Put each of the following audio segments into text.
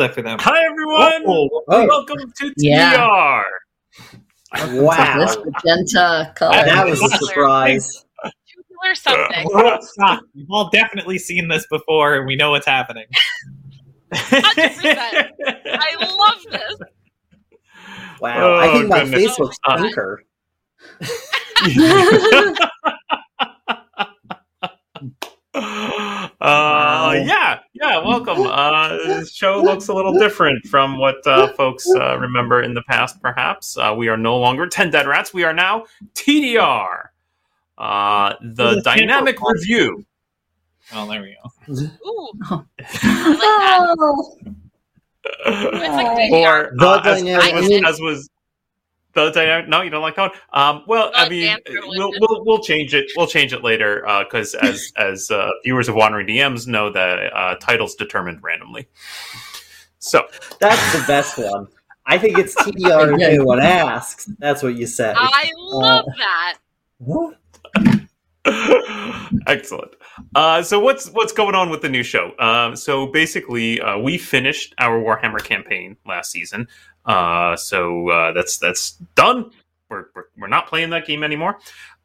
Great. I love that for them. Hi everyone. Oh, Oh. Welcome to Yeah. TDR. Wow. This magenta color. That was a surprise. Tubular something. We're all shocked. We've all definitely seen this before, and we know what's happening. 100%. I love this. Wow. I Oh, think my goodness. face looks Uh, pinker. Uh, yeah, yeah, welcome. Uh, this show looks a little different from what uh, folks uh, remember in the past, perhaps. Uh, we are no longer 10 Dead Rats. We are now TDR, uh, the the Dynamic Tampa- Review. Oh, there we go. Ooh, Oh, it's like or DDR. The uh, as, Dynamic as, Review. as was the dynamic. No, you don't like that one. Um, well, I Uh, mean, we'll, we'll we'll change it. We'll change it later because as as uh, viewers of Wandering DMs know that uh, titles determined randomly. So That's the best one. I think it's TDR if anyone asks. That's what you said. I love that. What? Excellent. Uh, so what's what's going on with the new show? Um, so basically, uh, we finished our Warhammer campaign last season. Uh, so uh, that's that's done. We're, we're we're not playing that game anymore.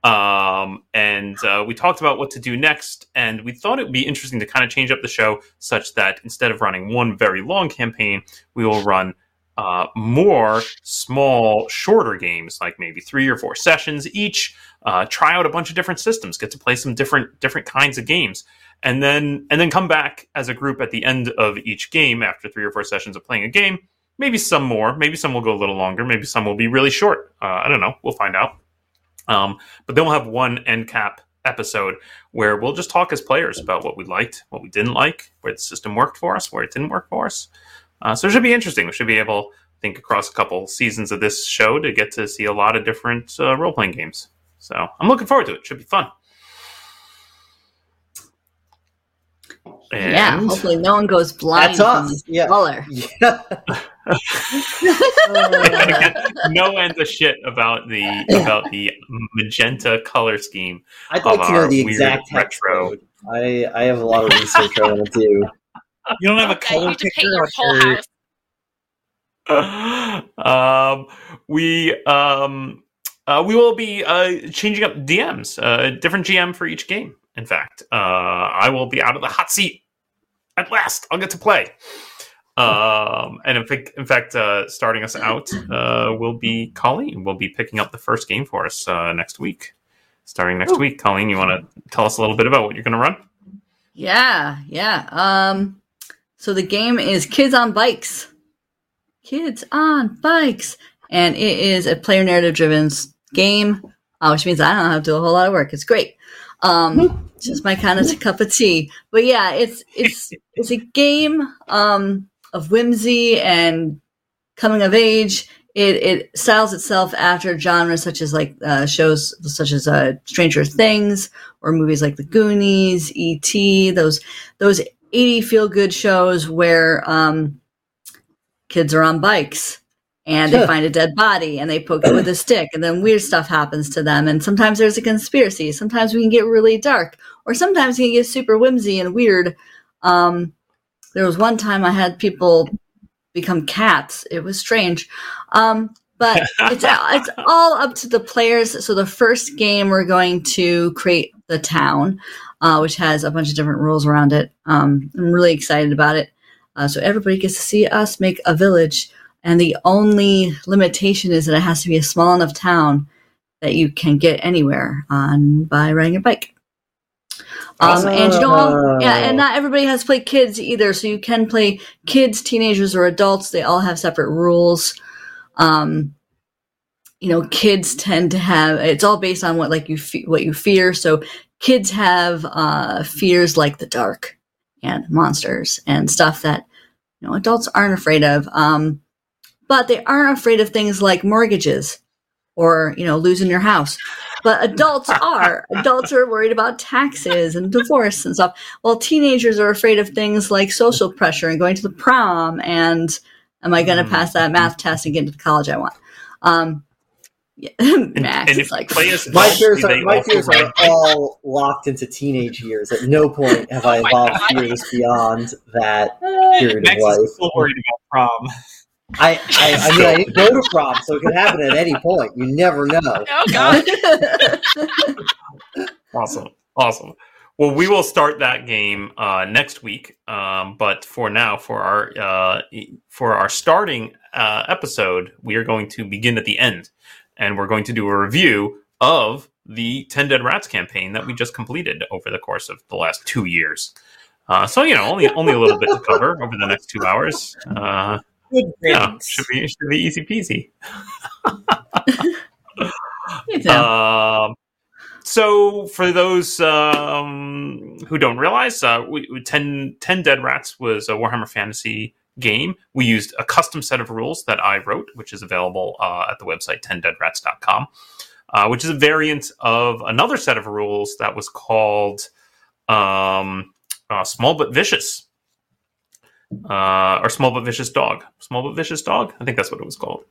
Um, and uh, we talked about what to do next, and we thought it would be interesting to kind of change up the show such that instead of running one very long campaign, we will run uh, more small, shorter games, like maybe three or four sessions each. Uh, try out a bunch of different systems, get to play some different different kinds of games, and then and then come back as a group at the end of each game after three or four sessions of playing a game. Maybe some more, maybe some will go a little longer, maybe some will be really short. Uh, I don't know. We'll find out. Um, but then we'll have one end cap episode where we'll just talk as players about what we liked, what we didn't like, where the system worked for us, where it didn't work for us. Uh, so it should be interesting. We should be able, I think, across a couple seasons of this show to get to see a lot of different uh, role playing games. So I'm looking forward to it. It should be fun. yeah. Hopefully, no one goes blind That's from us. Yeah. color. Yeah. no end of shit about the about the magenta color scheme. I'd like Of to know our the weird exact retro. code. I, I have a lot of research I want to do. You don't have a color need to picture your whole your- house. um, we um, uh, we will be uh, changing up DMs, uh, different GM for each game. In fact, uh, I will be out of the hot seat at last. I'll get to play. Um, and in fact, in fact, uh, starting us out uh, will be Colleen. Will be picking up the first game for us uh, next week. Starting next week, Colleen, you want to tell us a little bit about what you're going to run? Yeah, yeah. Um, so the game is Kids on Bikes. Kids on Bikes, and it is a player narrative driven game, uh, which means I don't have to do a whole lot of work. It's great. Um, just my kind of cup of tea. But yeah, it's it's it's a game um, of whimsy and coming of age. It it styles itself after genres such as like uh, shows such as uh, Stranger Things or movies like The Goonies, E.T. Those those eighty feel good shows where um, kids are on bikes and they find a dead body and they poke it with a stick and then weird stuff happens to them and sometimes there's a conspiracy sometimes we can get really dark or sometimes we can get super whimsy and weird um, there was one time i had people become cats. It was strange. Um, but it's it's all up to the players. So the first game we're going to create the town uh, which has a bunch of different rules around it. Um, i'm really excited about it. Uh, so everybody gets to see us make a village. And the only limitation is that it has to be a small enough town that you can get anywhere on by riding a bike. Um, and you know, yeah, and not everybody has to play kids either. So you can play kids, teenagers, or adults. They all have separate rules. Um, you know, kids tend to have. It's all based on what like you fe- what you fear. So kids have uh, fears like the dark and monsters and stuff that you know adults aren't afraid of. Um, but they aren't afraid of things like mortgages or you know losing your house but adults are adults are worried about taxes and divorce and stuff while teenagers are afraid of things like social pressure and going to the prom and am i going to Mm. pass that math test and get into the college i want um, Yeah, And, Max and is if like, you My adults, fears are my also fears are all locked into teenage years. At no point have I Oh my evolved God. fears beyond that "Ah." period of life. is still worried about prom. I, I, I mean, I didn't go to prom, so it could happen at any point. You never know. Oh god. Awesome. Awesome. Well, we will start that game uh, next week. Um, but for now, for our uh, for our starting uh, episode, we are going to begin at the end, and we're going to do a review of the Ten Dead Rats campaign that we just completed over the course of the last two years. Uh, so you know, only only a little bit to cover over the next two hours. Good should be should be easy peasy. Um, so, for those um, who don't realize, uh, we, we- 10, 10 Dead Rats was a Warhammer Fantasy game. We used a custom set of rules that I wrote, which is available uh, at the website 10deadrats.com, uh, which is a variant of another set of rules that was called um, uh, Small But Vicious. Uh, or Small But Vicious Dog. Small But Vicious Dog? I think that's what it was called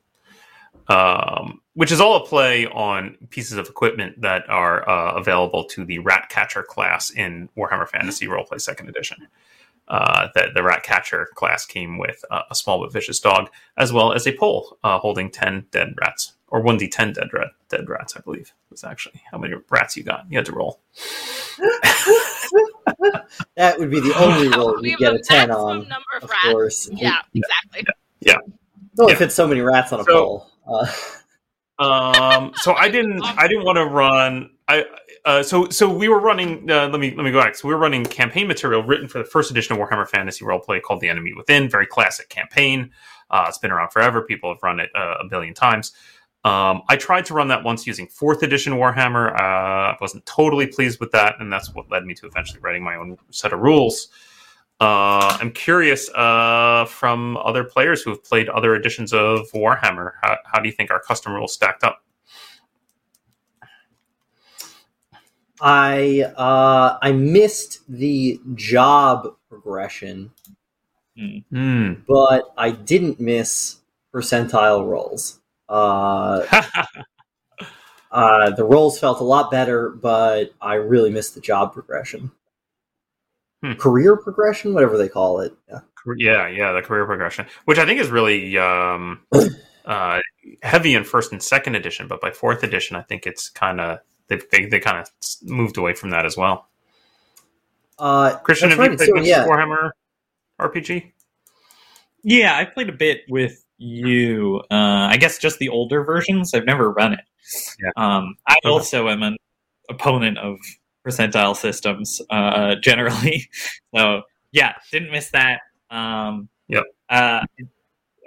um, which is all a play on pieces of equipment that are uh, available to the Rat Catcher class in Warhammer Fantasy Roleplay Second Edition. Uh, the, the Rat Catcher class came with uh, a small but vicious dog, as well as a pole uh, holding 10 dead rats, or 1d10 dead, rat, dead rats, I believe, was actually how many rats you got. You had to roll. That would be the only roll we you have get a a ten on, number of of rats. course. Yeah, exactly. It only Yeah. fits so many rats on a So- pole. Uh, um so i didn't i didn't want to run i uh, so so we were running uh, let me let me go back so we were running campaign material written for the first edition of warhammer fantasy roleplay called the enemy within very classic campaign uh, it's been around forever people have run it uh, a billion times um, i tried to run that once using fourth edition warhammer uh, i wasn't totally pleased with that and that's what led me to eventually writing my own set of rules uh, I'm curious uh, from other players who have played other editions of Warhammer. How, how do you think our custom rules stacked up? I uh, I missed the job progression, Hmm. but I didn't miss percentile rolls. Uh, uh, the roles felt a lot better, but I really missed the job progression. Hmm. Career progression, whatever they call it. Yeah. yeah, yeah, the career progression, which I think is really um, uh, heavy in first and second edition, but by fourth edition, I think it's kind of they they, they kind of moved away from that as well. Uh, Christian, that's have you played So, much yeah. Warhammer RPG? Yeah, I played a bit with you. Uh, I guess just the older versions. I've never run it. Yeah. Um, I Okay. also am an opponent of percentile systems uh, generally. so yeah, didn't miss that. Um, Yep. Uh,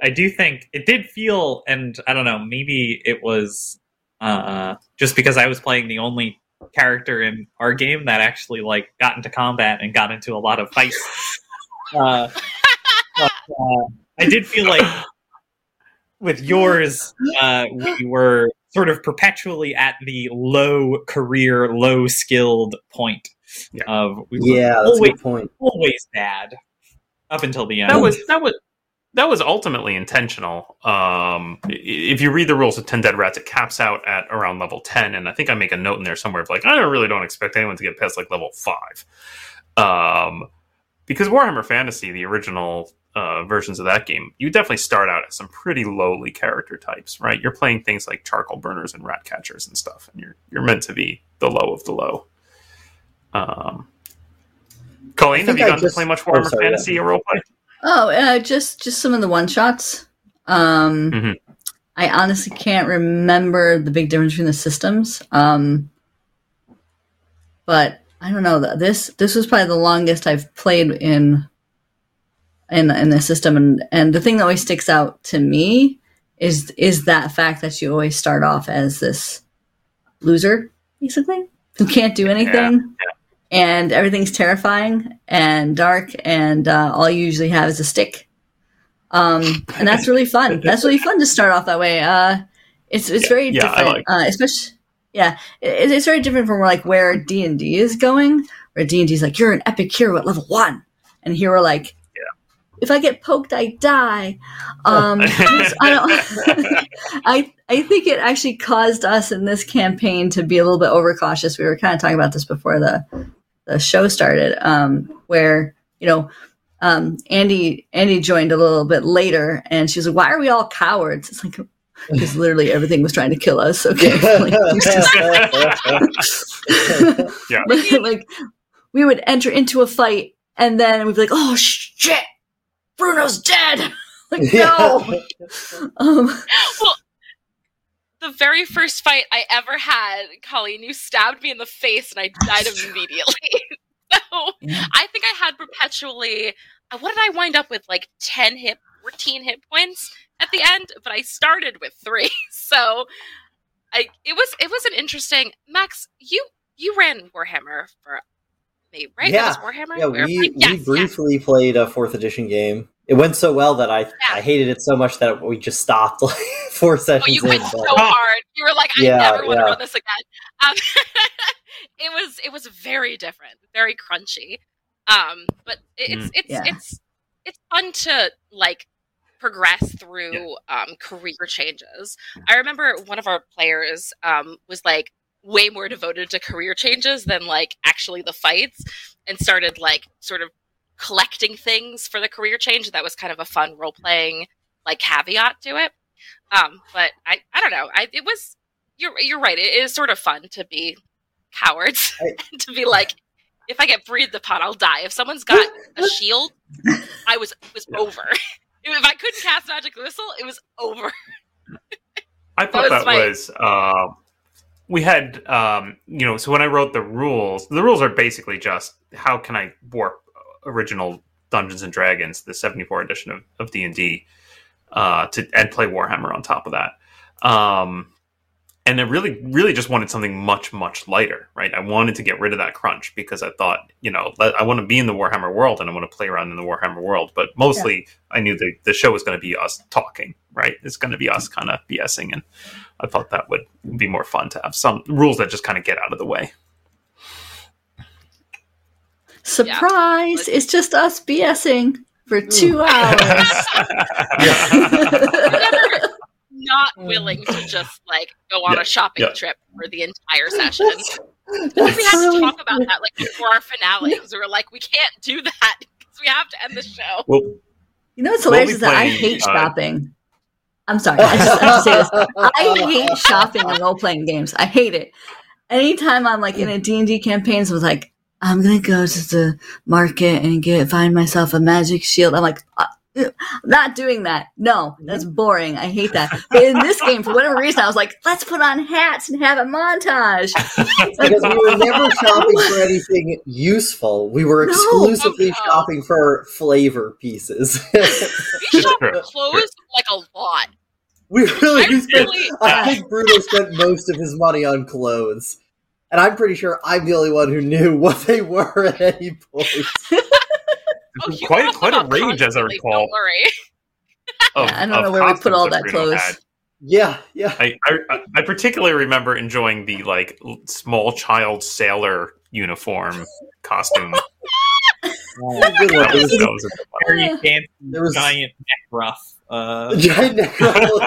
I do think it did feel, and I don't know, maybe it was uh, just because I was playing the only character in our game that actually like got into combat and got into a lot of fights. Uh, but, uh, I did feel like with yours, uh, we were sort of perpetually at the low career, low skilled point Yeah. of we were Yeah, that's a always, good point. always bad up until the end. that was that was that was ultimately intentional. Um, if you read the rules of Ten Dead Rats, it caps out at around level ten, and I think I make a note in there somewhere of like I don't really don't expect anyone to get past like level five, um, because Warhammer Fantasy, the original uh, versions of that game, you definitely start out at some pretty lowly character types, right? You're playing things like charcoal burners and rat catchers and stuff, and you're you're meant to be the low of the low. Um, Colleen, have you I gotten just- to play much oh, Warhammer sorry, Fantasy or roleplay? Oh, uh, just just some of the one shots. Um, Mhm. I honestly can't remember the big difference between the systems. Um, but I don't know. This this was probably the longest I've played in in in the system, and and the thing that always sticks out to me is is that fact that you always start off as this loser, basically, who can't do anything. And everything's terrifying and dark, and uh, all you usually have is a stick um, and that's really fun. That's really fun to start off that way. Uh, it's it's very yeah, I different, like uh, especially yeah, it, it's very different from like where D and D is going. Where D and D is like you're an epic hero at level one, and here we're like, if I get poked, I die. Um, I. I I think it actually caused us in this campaign to be a little bit overcautious. We were kind of talking about this before the the show started, um, where you know. Um, Andy Andy joined a little bit later, and she's like, "Why are we all cowards?" It's like because literally everything was trying to kill us. Okay, like, Yeah. like we would enter into a fight, and then we'd be like, "Oh shit, Bruno's dead!" like no. Um, The very first fight I ever had, Colleen, you stabbed me in the face and I died immediately. so Yeah. I think I had perpetually. uh, What did I wind up with? Like ten hit, fourteen hit points at the end, but I started with three. So I it was it was an interesting. Max, you you ran Warhammer for me, right? Yeah. That was Warhammer. Yeah, were we, playing- yes, we yes. briefly played a fourth edition game. It went so well that I I hated it so much that we just stopped like four Oh, sessions you in. went but- so hard. You were like, I Yeah, never want to yeah. run this again. Um, it was it was very different, very crunchy. Um, but it- it's it's Yeah. it's it's fun to like progress through um, career changes. I remember one of our players um, was like way more devoted to career changes than like actually the fights, and started like sort of collecting things for the career change. That was kind of a fun role playing like caveat to it. Um, but I, I don't know. I, it was you're you're right. It is sort of fun to be cowards I- to be like, if I get breathed upon, I'll die. If someone's got a shield, I was it was over. if I couldn't cast magic missile, it was over. I thought was that my- was uh, we had um, you know so when I wrote the rules, the rules are basically just how can I warp original Dungeons and Dragons, the seventy four edition of of D and D, uh, to and play Warhammer on top of that. Um, and I really, really just wanted something much, much lighter, right? I wanted to get rid of that crunch because I thought, you know, I want to be in the Warhammer world and I want to play around in the Warhammer world. But mostly, I knew the the show was going to be us talking, right? It's going to be us kind of BSing, and I thought that would be more fun to have some rules that just kind of get out of the way. surprise! It's just us BSing for two hours. Not willing to just like go on Yeah, a shopping yeah. trip for the entire session. we had to talk about that like before our finale because we were like, we can't do that because we have to end the show. well, You know what's We'll hilarious is that I hate uh, shopping. I'm sorry. I just have to say this. I hate shopping and role playing games. I hate it. Anytime I'm like in a D and D campaign, so like I'm gonna go to the market and get find myself a magic shield. I'm like, uh, I'm not doing that. No, that's mm-hmm. boring. I hate that. But in this game, for whatever reason, I was like, let's put on hats and have a montage. because we were never shopping for anything useful. We were exclusively no. shopping for flavor pieces. We shop clothes like a lot. we really I we spent. really, I think Bruno spent most of his money on clothes, and I'm pretty sure I'm the only one who knew what they were at any point. Oh, quite quite a up range, as I recall. Don't worry. Of, Yeah, I don't know where we put all that that clothes. had. Yeah, yeah. I, I I particularly remember enjoying the like small child sailor uniform costume. Oh, good. That was, that was a. Very Yeah. fancy There was- giant neck ruff. Uh, Giant neck roll.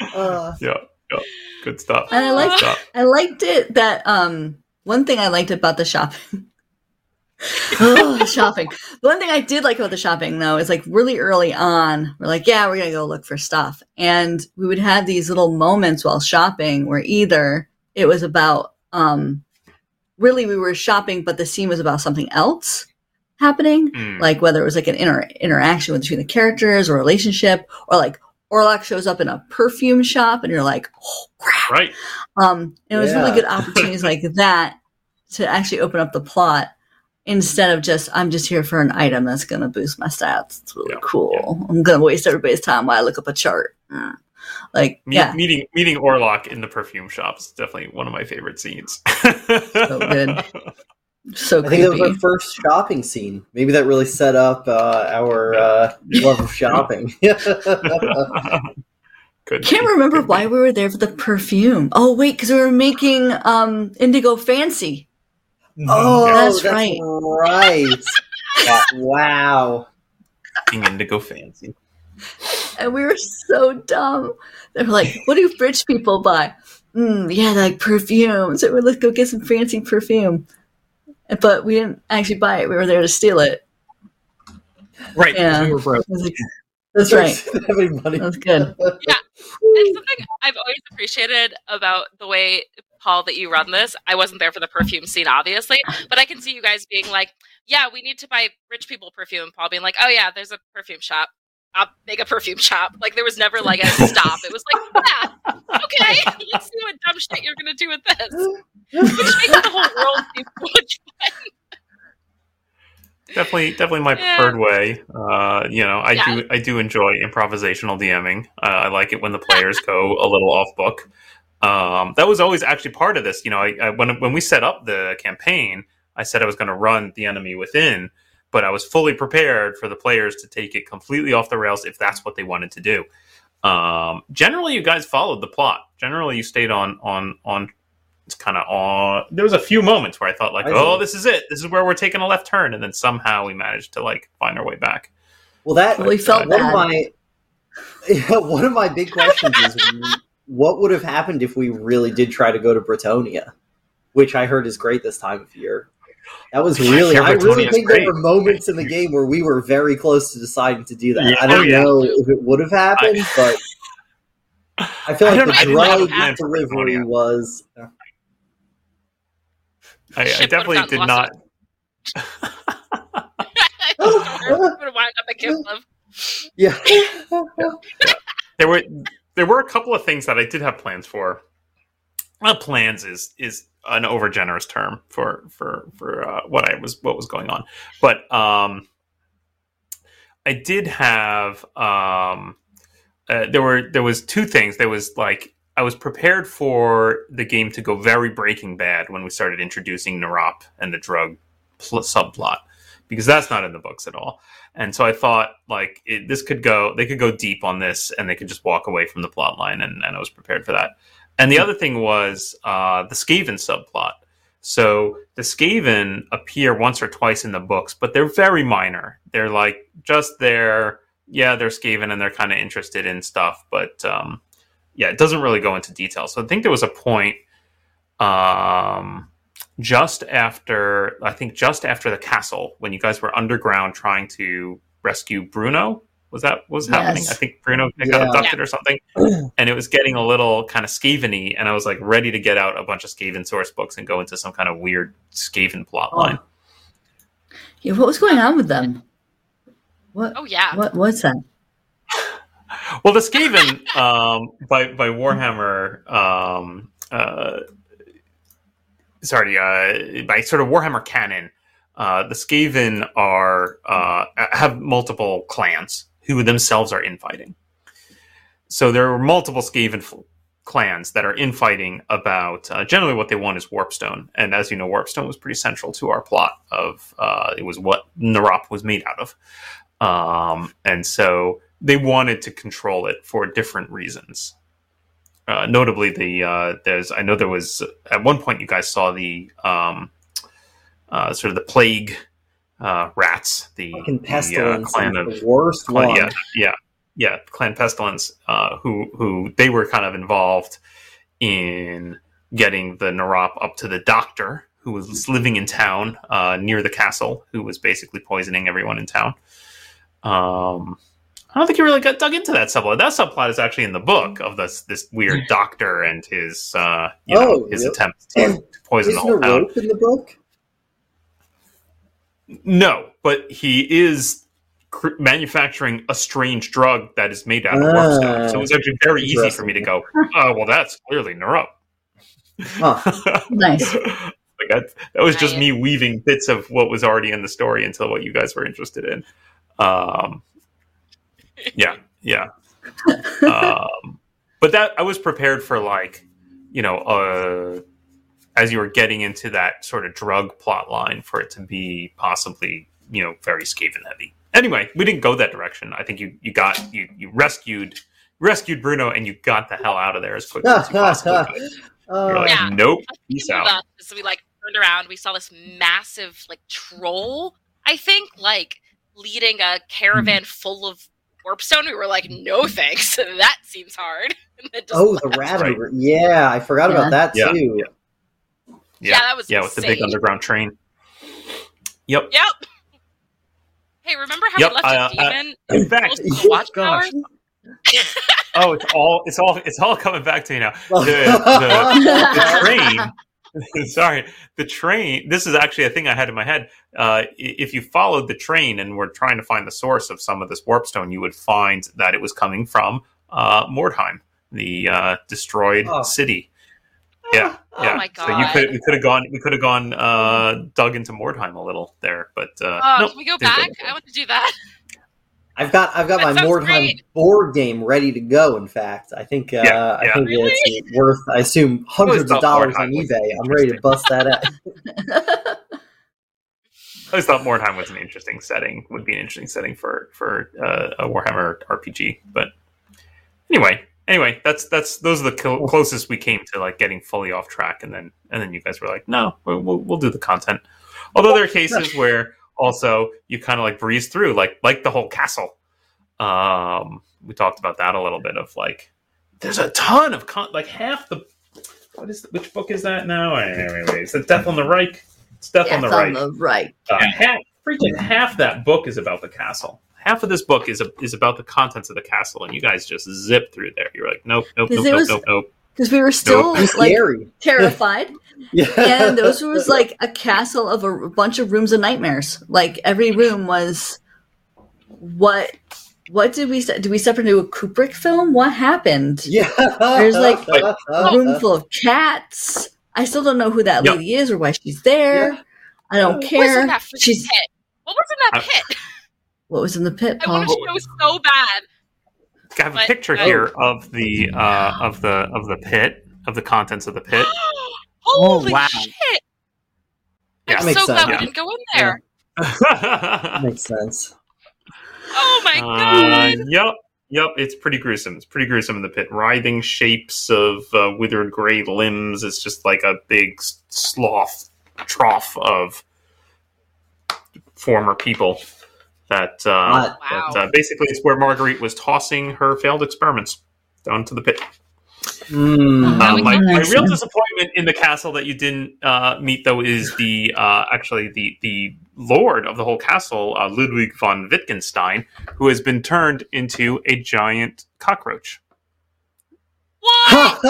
Uh, yeah, yeah, good stuff. And I like Good stuff. I liked it that um one thing I liked about the shopping. Oh, the shopping. The one thing I did like about the shopping though is like really early on, we're like, yeah, we're gonna go look for stuff. And we would have these little moments while shopping where either it was about um really we were shopping, but the scene was about something else happening Mm. like whether it was like an inter- interaction between the characters or relationship or like Orlok shows up in a perfume shop and you're like, oh crap. right. Um, and it was really good opportunities like that to actually open up the plot instead of just I'm just here for an item that's going to boost my stats. It's really Yeah, cool. I'm going to waste everybody's time while I look up a chart. Mm. Like, Me- yeah, Meeting meeting Orlok in the perfume shop is definitely one of my favorite scenes. So good. so I think that was our first shopping scene. Maybe that really set up uh, our uh, love of shopping. Good. Can't remember Good. why we were there for the perfume. Oh wait, because we were making um Indigo Fancy. Oh, That's that's, right. right. Yeah, wow. Being indigo fancy. and we were so dumb. They were like, "What do rich people buy?" Mm, yeah, like perfume. So we let's go get some fancy perfume. But we didn't actually buy it. We were there to steal it. Right, Yeah. we were broke. It was like- That's right. Didn't have any money. That's good. Yeah. And something I've always appreciated about the way Paul that you run this. I wasn't there for the perfume scene, obviously, but I can see you guys being like, "Yeah, we need to buy rich people perfume." Paul being like, "Oh yeah, there's a perfume shop. I'll make a perfume shop." Like there was never like a stop. It was like, "Yeah, okay, let's see what dumb shit you're gonna do with this," which makes the whole world seem much Definitely, definitely my Yeah. preferred way. Uh, you know, I Yeah. do, I do enjoy improvisational DMing. Uh, I like it when the players go a little off book. Um, that was always actually part of this. You know, I, I, when when we set up the campaign, I said I was going to run the enemy within, but I was fully prepared for the players to take it completely off the rails if that's what they wanted to do. Um, generally, you guys followed the plot. Generally, you stayed on on on. It's kind of on. There was a few moments where I thought like, I oh, this is it. This is where we're taking a left turn, and then somehow we managed to like find our way back. Well, that Well, we felt one of my yeah, one of my big questions is what would have happened if we really did try to go to Bretonnia, which I heard is great this time of year. That was really Yeah, I really think great. there were moments in the game where we were very close to deciding to do that. Yeah, I don't oh, yeah. know if it would have happened, but I feel like don't- the I didn't have a drug delivery Bretonnia. was I, I definitely did not. would have wound up at Kislev. yeah. there were there were a couple of things that I did have plans for. Well, plans is is an overgenerous term for for for uh, what I was what was going on, but um, I did have um, uh, there were there was two things. There was like I was prepared for the game to go very Breaking Bad when we started introducing Narop and the drug pl- subplot because that's not in the books at all. And so I thought like it, this could go, they could go deep on this, and they could just walk away from the plot line, and, and I was prepared for that. And the other thing was uh, the Skaven subplot. So the Skaven appear once or twice in the books, but they're very minor. They're like just there. Yeah, they're Skaven and they're kind of interested in stuff, but um, yeah, it doesn't really go into detail. So I think there was a point um, just after, I think just after the castle, when you guys were underground trying to rescue Bruno. Was that what was happening? Yes. I think Bruno got Yeah. abducted or something and it was getting a little kind of Skaven-y, and I was like ready to get out a bunch of Skaven source books and go into some kind of weird Skaven plot Oh. line. Yeah, what was going on with them? What? Oh yeah. What? was that? Well, the Skaven um, by by Warhammer, um, uh, sorry, uh, by sort of Warhammer canon, uh, the Skaven are uh, have multiple clans who themselves are infighting. So there are multiple Skaven f- clans that are infighting about uh, generally what they want is Warpstone, and as you know, Warpstone was pretty central to our plot of uh, it was what Narop was made out of, um, and so they wanted to control it for different reasons. Uh, notably, the uh, there's I know there was at one point you guys saw the um, uh, sort of the plague uh, rats, the, Fucking the uh, pestilence, clan of the worst Clan- one. yeah, yeah, yeah. Clan Pestilence, uh, who who they were kind of involved in getting the Narop up to the doctor, who was living in town uh, near the castle, who was basically poisoning everyone in town. Um, I don't think you really got dug into that subplot. That subplot is actually in the book of this this weird doctor and his uh, you know Oh, his really? attempt to, to poison the Isn't whole town. in the book? No, but he is cr- manufacturing a strange drug that is made out of Ah, warpstone. So it was actually very easy for me to go, oh, well, that's clearly Neuro. Huh. Nice. like that, that was just me weaving bits of what was already in the story into what you guys were interested in. Um, yeah, yeah. um, but that I was prepared for, like, you know, uh, as you were getting into that sort of drug plot line, for it to be possibly, you know, very Skaven heavy. Anyway, we didn't go that direction. I think you you got you you rescued rescued Bruno and you got the hell out of there as quickly as you possibly could. Uh, You're like, Yeah. nope, peace out. so we like turned around. We saw this massive like troll I think like leading a caravan full of warpstone, we were like, no thanks. that seems hard. And then just Oh, the rat. Right. Yeah, I forgot Yeah. about that Yeah, too. Yeah, that was yeah with the big underground train. Yep. Yep. Hey, remember how Yep, we left I, a uh, demon In fact, close to oh, it's all it's all it's all coming back to you now. The, the, the train. sorry, the train. This is actually a thing I had in my head. Uh, if you followed the train and were trying to find the source of some of this warpstone, you would find that it was coming from uh, Mordheim, the uh, destroyed Oh. city. Yeah, Oh yeah. my So you could we could have gone we could have gone uh, dug into Mordheim a little there, but uh, Oh, can we go back? I want to do that. I've got I've got That my sounds Mordheim great. board game ready to go. In fact, I think uh, Yeah, I yeah. think Really? it's worth I assume hundreds of dollars Mordheim on eBay. I'm ready to bust that out. I always thought Mordheim was an interesting setting. Would be an interesting setting for for uh, a Warhammer RPG. But anyway, anyway, that's that's those are the cl- closest we came to like getting fully off track. And then and then you guys were like, no, we'll we'll, we'll do the content. Although there are cases where also you kind of like breeze through, like like the whole castle. Um, we talked about that a little bit of like, there's a ton of con- like half the. What is the, which book is that now? Wait, wait, wait, wait. Is it Death on the Reik? It's Death on Yes, the Reik. on the right. Uh, half, freaking half that book is about the castle. Half of this book is is about the contents of the castle, and you guys just zip through there. You're like, nope, nope, nope, nope, was- nope, nope. Because we were still It's like scary. terrified. Yeah. and those was like a castle of a bunch of rooms of nightmares. Like every room was what what did we se- did we step into a Kubrick film? What happened? yeah. There's, like, A room full of cats. I still don't know who that Yep. lady is or why she's there. Yeah. I don't What was care. in that She's pit? What was in that I- pit? what was in the pit, I want to know so bad. I have a But- picture oh. here of the uh, of the of the pit of the contents of the pit. Holy wow. shit! Yeah. I'm so sense. glad Yeah. we didn't go in there. Makes sense. Oh my Uh, god! yep, yep. It's pretty gruesome. It's pretty gruesome in the pit. Writhing shapes of uh, withered gray limbs. It's just like a big s- sloth trough of former people. That, uh, Uh, Wow. that uh, basically it's where Margritte was tossing her failed experiments down to the pit. Mm. Uh, my, my real disappointment in the castle that you didn't uh, meet, though, is the uh, actually the the lord of the whole castle, uh, Ludwig von Wittgenstein, who has been turned into a giant cockroach. What?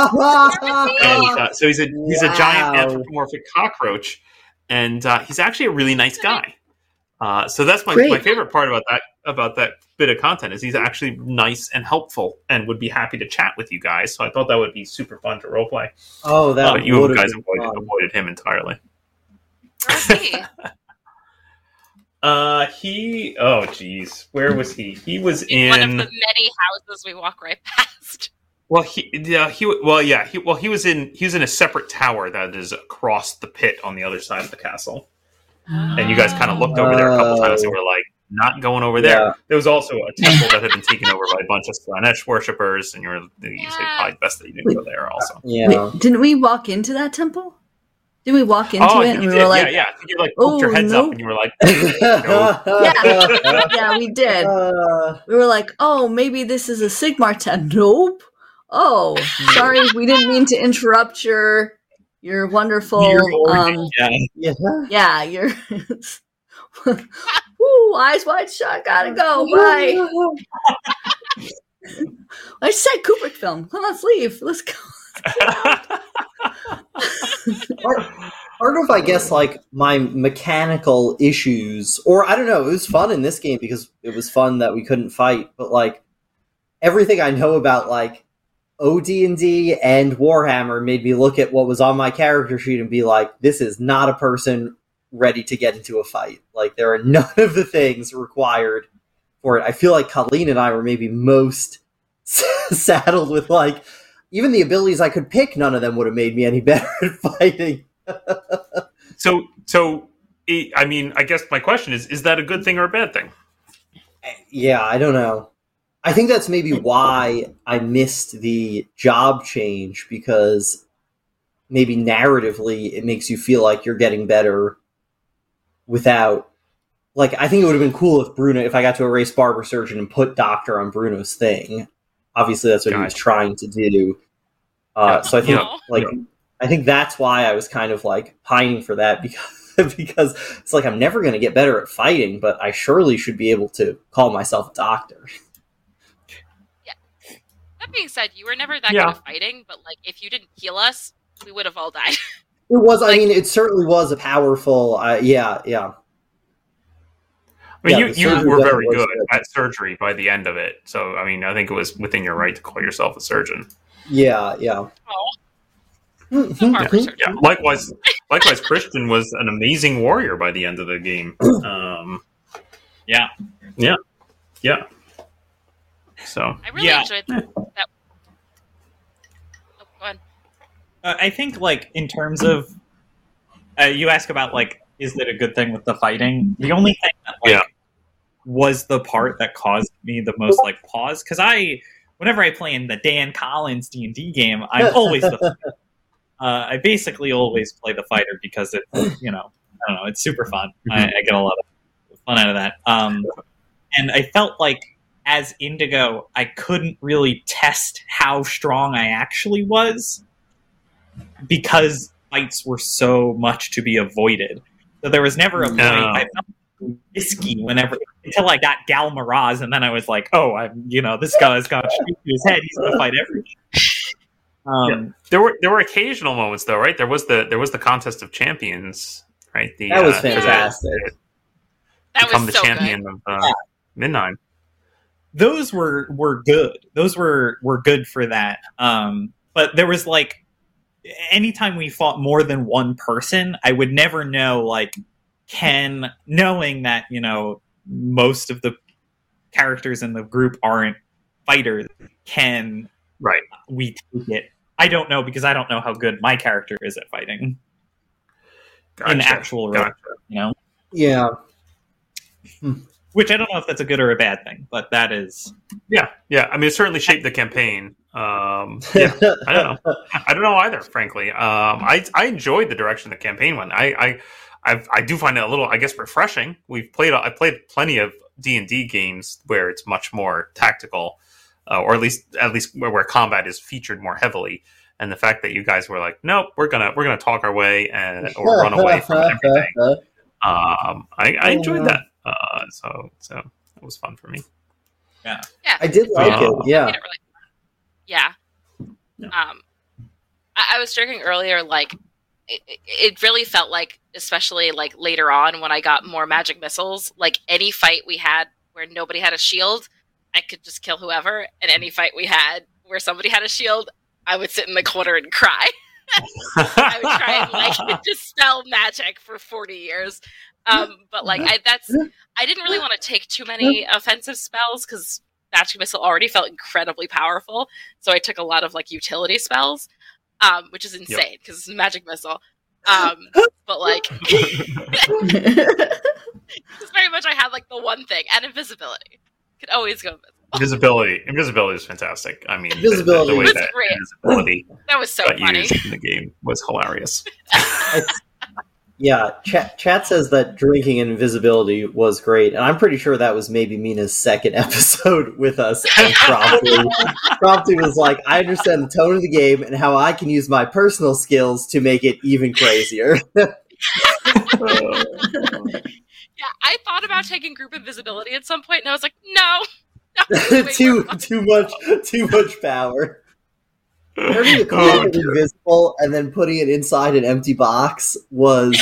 And, uh, so he's a he's a giant anthropomorphic cockroach, and uh, he's actually a really nice guy. Uh, so that's my, Great. my favorite part about that about that bit of content is he's actually nice and helpful and would be happy to chat with you guys. So I thought that would be super fun to roleplay. oh, that but you guys avoided, avoided him entirely. Where is he? Uh, he. Oh, geez, where was he? He was in one of the many houses we walk right past. Well, he. Yeah, he. Well, yeah. He. Well, he was in. He was in a separate tower that is across the pit on the other side of the castle. And you guys kind of looked over there a couple times and were like, "Not going over there." Yeah. There was also a temple that had been taken over by a bunch of Slaanesh worshippers, and you were. You said Yeah. probably best that you didn't go there. Also. Yeah. Wait, didn't we walk into that temple? Did we walk into oh, it and we did. were like, yeah, yeah. You like poked your "Oh, heads nope." up and you were like, Yeah. yeah, we did. Uh, We were like, oh, maybe this is a Sigmar tent. Nope. Oh, sorry, we didn't mean to interrupt your your wonderful Your um yeah. yeah. yeah, your Ooh, eyes wide shut, gotta go. Bye. I said Kubrick film. Come on, let's leave. Let's go. part of I guess like my mechanical issues, or I don't know, it was fun in this game because it was fun that we couldn't fight, but like everything I know about like OD and Warhammer made me look at what was on my character sheet and be like, this is not a person ready to get into a fight. Like there are none of the things required for it. I feel like Colleen and I were maybe most saddled with like even the abilities I could pick, none of them would have made me any better at fighting. So, so I mean, I guess my question is: Is that a good thing or a bad thing? Yeah, I don't know. I think that's maybe why I missed the job change because maybe narratively it makes you feel like you're getting better without like I think it would have been cool if Bruno, if I got to erase Barber Surgeon and put Doctor on Bruno's thing. Obviously, that's what he was trying to do. Uh, so I think, Yeah. like, I think that's why I was kind of like pining for that because because it's like I'm never going to get better at fighting, but I surely should be able to call myself a doctor. That being said, you were never that Yeah. good at fighting, but like if you didn't heal us, we would have all died. It was, I mean, it certainly was a powerful, uh, yeah, yeah. I mean, Yeah, you, you were very good good. at surgery by the end of it. So, I mean, I think it was within your right to call yourself a surgeon. Yeah, yeah. Oh, the barber surgeon. Yeah. Likewise, likewise, Christian was an amazing warrior by the end of the game. Um, Yeah. yeah, yeah. So, I really Yeah. enjoyed that. that... Oh, go on. Uh, I think, like, in terms of, uh, you ask about, like, is it a good thing with the fighting? The only thing that, like, Yeah. was the part that caused me the most, like, pause, because I, whenever I play in the Dan Collins D&D game, I'm always the fighter. Uh, I basically always play the fighter because it's, you know, I don't know, it's super fun. I, I get a lot of fun out of that. Um, and I felt like as Indigo, I couldn't really test how strong I actually was because fights were so much to be avoided. So there was never a point. No. I felt risky whenever until I got Ghal Maraz, and then I was like, "Oh, I'm you know this guy's got straight to his head. He's gonna fight everything." Um, there were there were occasional moments though, right? There was the there was the contest of champions, right? The, That was uh, for the- fantastic. That become was the so champion good. of uh, Midnight. Those were were good. Those were were good for that. Um, but there was like anytime we fought more than one person, I would never know like can knowing that you know most of the characters in the group aren't fighters. Can Right. we take it? I don't know because I don't know how good my character is at fighting in actual real, Gotcha. you know. Yeah. Which I don't know if that's a good or a bad thing, but that is Yeah, yeah. I mean, it certainly shaped the campaign. Um, yeah, I don't know. I don't know either, frankly. Um, I I enjoyed the direction the campaign went. I I I've, I do find it a little, I guess, refreshing. We've played I played plenty of D and D games where it's much more tactical, uh, or at least at least where, where combat is featured more heavily. And the fact that you guys were like, nope, we're gonna we're gonna talk our way and or run away from everything. Um, I, I enjoyed that. Uh, so so it was fun for me. Yeah. yeah, I did like Yeah. it. Yeah. it really yeah. Yeah. Um, I, I was joking earlier, like it, it- it really felt like, especially like later on when I got more magic missiles, like any fight we had where nobody had a shield, I could just kill whoever, and any fight we had where somebody had a shield, I would sit in the corner and cry. I would try and like dispel magic for forty years. Um, but like I, that's I didn't really want to take too many offensive spells because magic missile already felt incredibly powerful. So I took a lot of like utility spells, um, which is insane because it's magic missile. Um, but like it's very much I had like the one thing and invisibility. Could always go invisible. Invisibility. Invisibility is fantastic. I mean, Invisibility. The, the way It's that great. invisibility That was so got funny. used in the game was hilarious. Yeah, chat, chat says that drinking invisibility was great, and I'm pretty sure that was maybe Mina's second episode with us. And promptly, promptly was like, "I understand the tone of the game and how I can use my personal skills to make it even crazier." Yeah, I thought about taking group invisibility at some point, and I was like, no, no, too too much too much power. Turning the Oh, invisible and then putting it inside an empty box was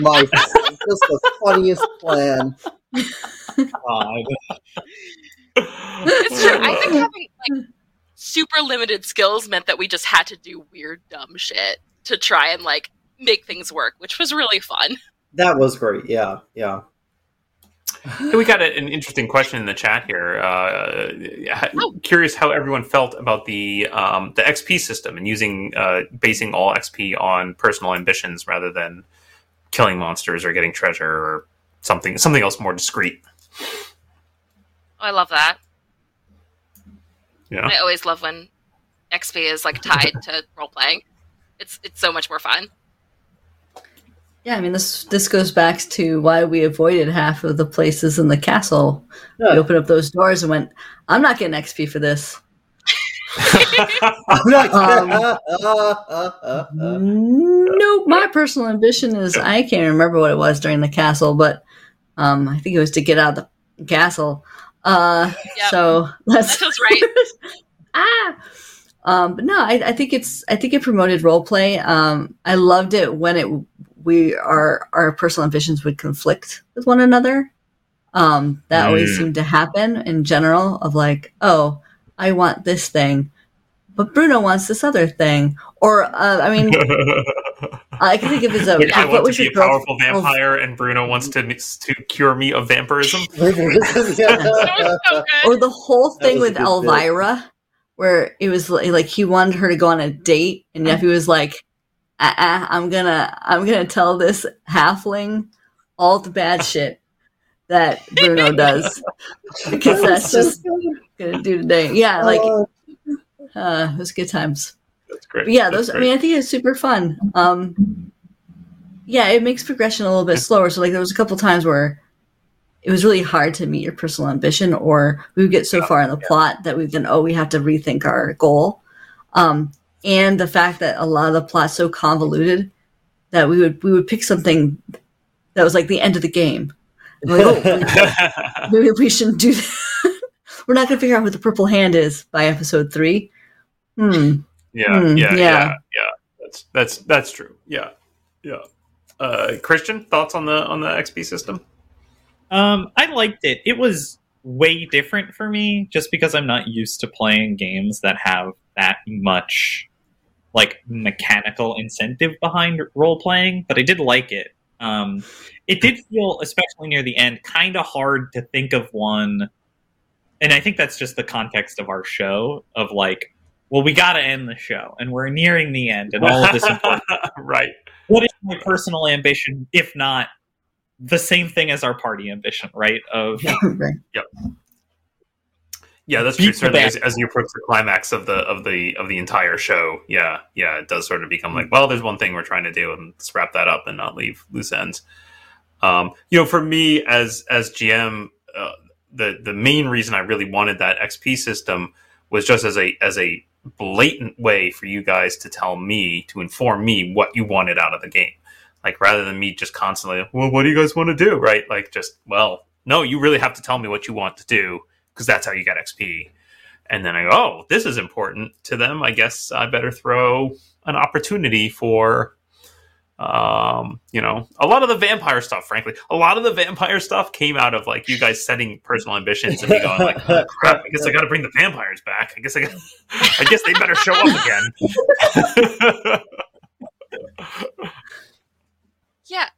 my just the funniest plan. God. It's true. I think oh. having like super limited skills meant that we just had to do weird, dumb shit to try and like make things work, which was really fun. That was great. Yeah, yeah. Hey, we got an interesting question in the chat here. Uh, Oh. Curious how everyone felt about the um, the XP system and using uh, basing all XP on personal ambitions rather than killing monsters or getting treasure or something something else more discreet. I love that. Yeah. I always love when XP is like tied to role playing. It's it's so much more fun. Yeah, I mean this this goes back to why we avoided half of the places in the castle. Yeah. We opened up those doors and went, "I'm not getting XP for this." I'm not Um, uh, uh, uh, uh. nope. My personal ambition is I can't remember what it was during the castle, but um, I think it was to get out of the castle. Uh, Yep. so that's That sounds right. ah. Um, but no, I, I think it's I think it promoted role play. Um, I loved it when it we our our personal ambitions would conflict with one another. Um, that always Mm. seemed to happen in general. Of like, oh, I want this thing, but Bruno wants this other thing. Or uh, I mean, I can think of it as a Like, I want to be your a girl- powerful vampire, and Bruno wants to to cure me of vampirism. That was so good. or the whole thing with good bit. Elvira, where it was like, like he wanted her to go on a date, and Neffy was like, uh-uh, "I'm gonna, I'm gonna tell this halfling all the bad shit that Bruno does because that's just gonna do today." Yeah, like uh, it was good times. That's great. But yeah, That's those. I mean, I think it's super fun. Um, yeah, it makes progression a little bit slower. So like, there was a couple times where it was really hard to meet your personal ambition, or we would get so far in the plot that we then oh, we have to rethink our goal. Um, and the fact that a lot of the plot's so convoluted that we would we would pick something that was like the end of the game. Like, oh, maybe we shouldn't do that. We're not going to figure out what the purple hand is by episode three. Hmm. yeah, Hmm, yeah, yeah, yeah. yeah, That's that's that's true. Yeah, yeah. Uh, Christian, thoughts on the on the XP system? Um, I liked it. It was way different for me, just because I'm not used to playing games that have that much like mechanical incentive behind role playing. But I did like it. Um, it did feel, especially near the end, kind of hard to think of one. And I think that's just the context of our show of like, well, we got to end the show, and we're nearing the end, and all of this right. what is my personal ambition if not the same thing as our party ambition right of Right. Yeah, that's true. Certainly, as, as you approach the climax of the of the of the entire show, yeah, yeah, it does sort of become like, well, there's one thing we're trying to do, and let's wrap that up and not leave loose ends. Um, you know, for me as as GM, uh, the the main reason I really wanted that XP system was just as a as a blatant way for you guys to tell me to inform me what you wanted out of the game. Like rather than me just constantly, well, what do you guys want to do? Right? Like just, well, no, you really have to tell me what you want to do because that's how you get XP. And then I go, oh, this is important to them. I guess I better throw an opportunity for, um, you know, a lot of the vampire stuff. Frankly, a lot of the vampire stuff came out of like you guys setting personal ambitions and me going like, oh, crap, I guess I got to bring the vampires back. I guess I, got, I guess they better show up again. Yeah.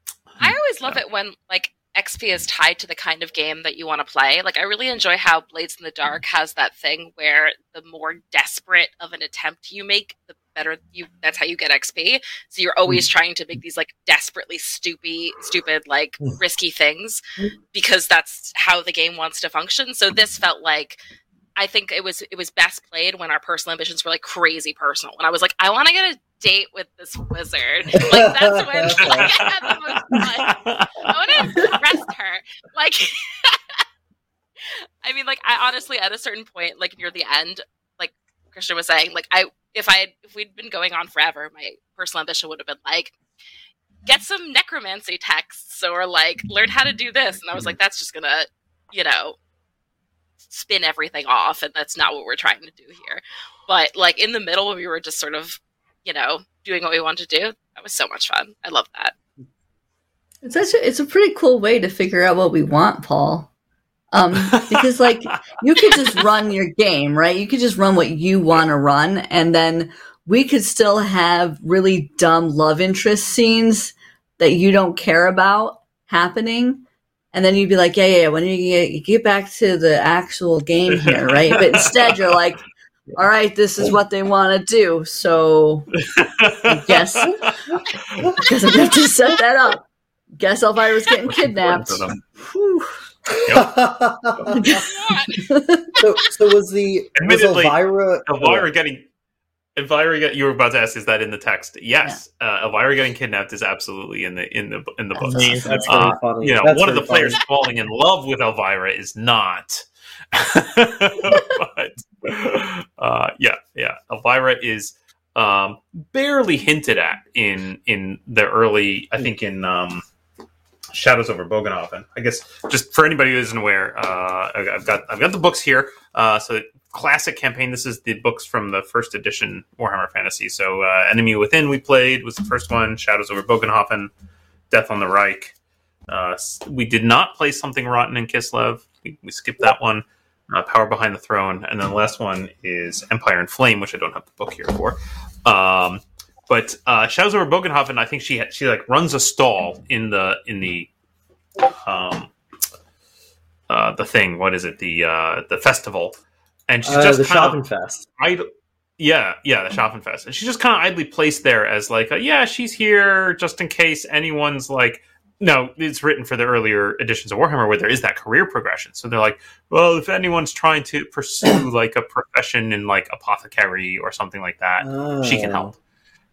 I always love it when like XP is tied to the kind of game that you want to play. Like I really enjoy how Blades in the Dark has that thing where the more desperate of an attempt you make, the better you that's how you get XP. So you're always hmm. trying to make these like desperately stupid stupid like hmm. risky things because that's how the game wants to function. So this felt like I think it was it was best played when our personal ambitions were like crazy personal. When I was like, I want to get a date with this wizard. Like that's when like, I had the most fun. I want to impress her. Like, I mean, like, I honestly, at a certain point, like near the end, like Christian was saying, like, I if I had, if we'd been going on forever, my personal ambition would have been like, get some necromancy texts or like learn how to do this, and I was like, that's just gonna, you know, spin everything off, and that's not what we're trying to do here. But like in the middle, we were just sort of, you know, doing what we wanted to do. That was so much fun. I love that. It's such a, it's a pretty cool way to figure out what we want, Paul. Um, because like you could just run your game, right? You could just run what you want to run, and then we could still have really dumb love interest scenes that you don't care about happening. And then you'd be like, yeah, yeah, yeah, when you get, you get back to the actual game here, right? But instead, you're like, all right, this is what they want to do. So I guess, guess I'm going to have to set that up. Guess Elvira's getting kidnapped. For them. Whew. so, so was the was Admittedly, Elvira? Elvira getting Elvira, get, you were about to ask, is that in the text? Yes, uh, Elvira getting kidnapped is absolutely in the in the in the That's books. awesome. That's Uh, funny. you know, That's one of the funny. players falling in love with Elvira is not. but uh, yeah, yeah, Elvira is um, barely hinted at in in the early. I think in um, Shadows over Bogenhafen. I guess just for anybody who isn't aware, uh, I've got I've got the books here. Uh, so classic campaign. This is the books from the first edition Warhammer Fantasy. So uh, Enemy Within we played was the first one. Shadows over Bogenhafen, Death on the Reik. Uh, we did not play something rotten in Kislev. We, we skipped that one. Uh, Power Behind the Throne, and then the last one is Empire in Flame, which I don't have the book here for. Um, but uh, Shadows over Bogenhafen, I think she had, she like runs a stall in the in the um, uh, the thing. What is it? The uh, the festival, and she's Uh, just the kind idle. Yeah, yeah, the Schaffenfest, and she's just kind of idly placed there as like, a, yeah, she's here just in case anyone's like. No, it's written for the earlier editions of Warhammer where there is that career progression. So they're like, well, if anyone's trying to pursue like a profession in like apothecary or something like that, she can Oh. help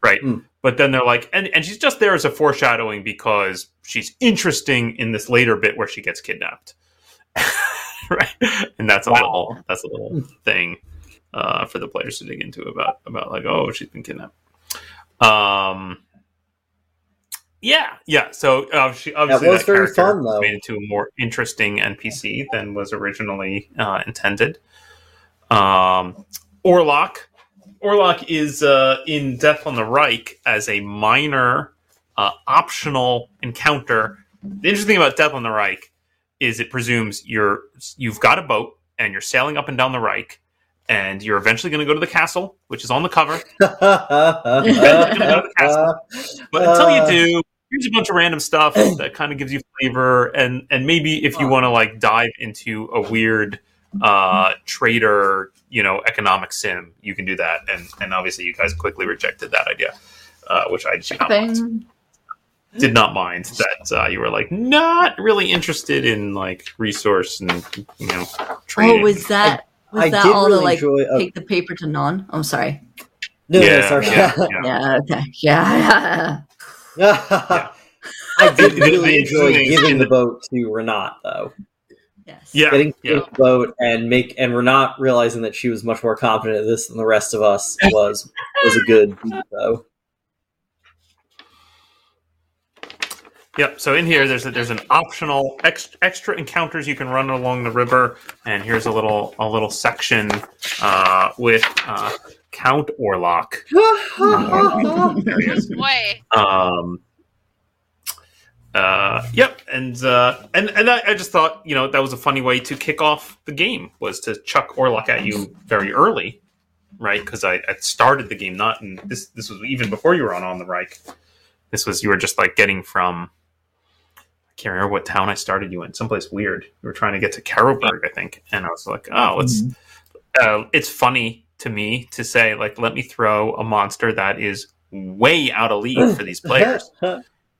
right Hmm. but then they're like and, and she's just there as a foreshadowing because she's interesting in this later bit where she gets kidnapped right and that's a Wow. little that's a little thing uh, for the players to dig into about about like oh she's been kidnapped um yeah yeah so she obviously was very character fun, though. made into a more interesting npc than was originally uh, intended um orlok Orlok is uh, in Death on the Reik as a minor, uh, optional encounter. The interesting thing about Death on the Reik is it presumes you're you've got a boat and you're sailing up and down the Reik, and you're eventually going to go to the castle, which is on the cover. But until you Uh, do, here's a bunch of random stuff that kind of gives you flavor, and and maybe if you want to like dive into a weird uh trader you know economic sim you can do that and and obviously you guys quickly rejected that idea uh which i did not mind, did not mind that uh, you were like not really interested in like resource and you know trading Oh, was that was I that did all to really like enjoy. Oh, take the paper to non? I'm sorry. no, no, yeah, sorry. yeah, yeah. Yeah. Okay. Yeah. I did The- the- really enjoy giving the boat to Renat, though. yes. yeah Getting to yeah the boat and make and Renat realizing that she was much more confident at this than the rest of us was was a good beat, though. Yep. So in here, there's a, there's an optional ex, extra encounters you can run along the river, and here's a little a little section uh, with uh, Count Orlok. There he is. Boy, Um, uh, yep, and uh, and and I, I just thought you know that was a funny way to kick off the game was to chuck Orlok at you very early, right? Because I, I started the game not and this. This was even before you were on on the Reik. This was you were just like getting from. I can't remember what town I started you in. Someplace weird. You were trying to get to Karlberg, I think, and I was like, oh, it's uh, it's funny to me to say like, let me throw a monster that is way out of league for these players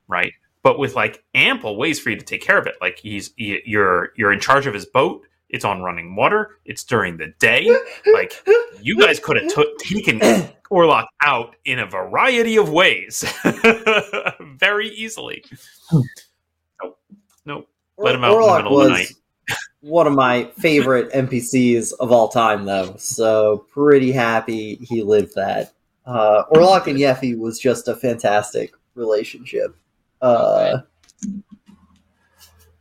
right? But with like ample ways for you to take care of it. Like he's y- you're you're in charge of his boat. It's on running water. It's during the day. Like you guys could have t- taken Orlok out in a variety of ways, very easily. Nope, nope. Let him out in the middle of the was one of my favorite NPCs of all time, though. So pretty happy he lived that. Uh, Orlok and Yeffy was just a fantastic relationship. Uh,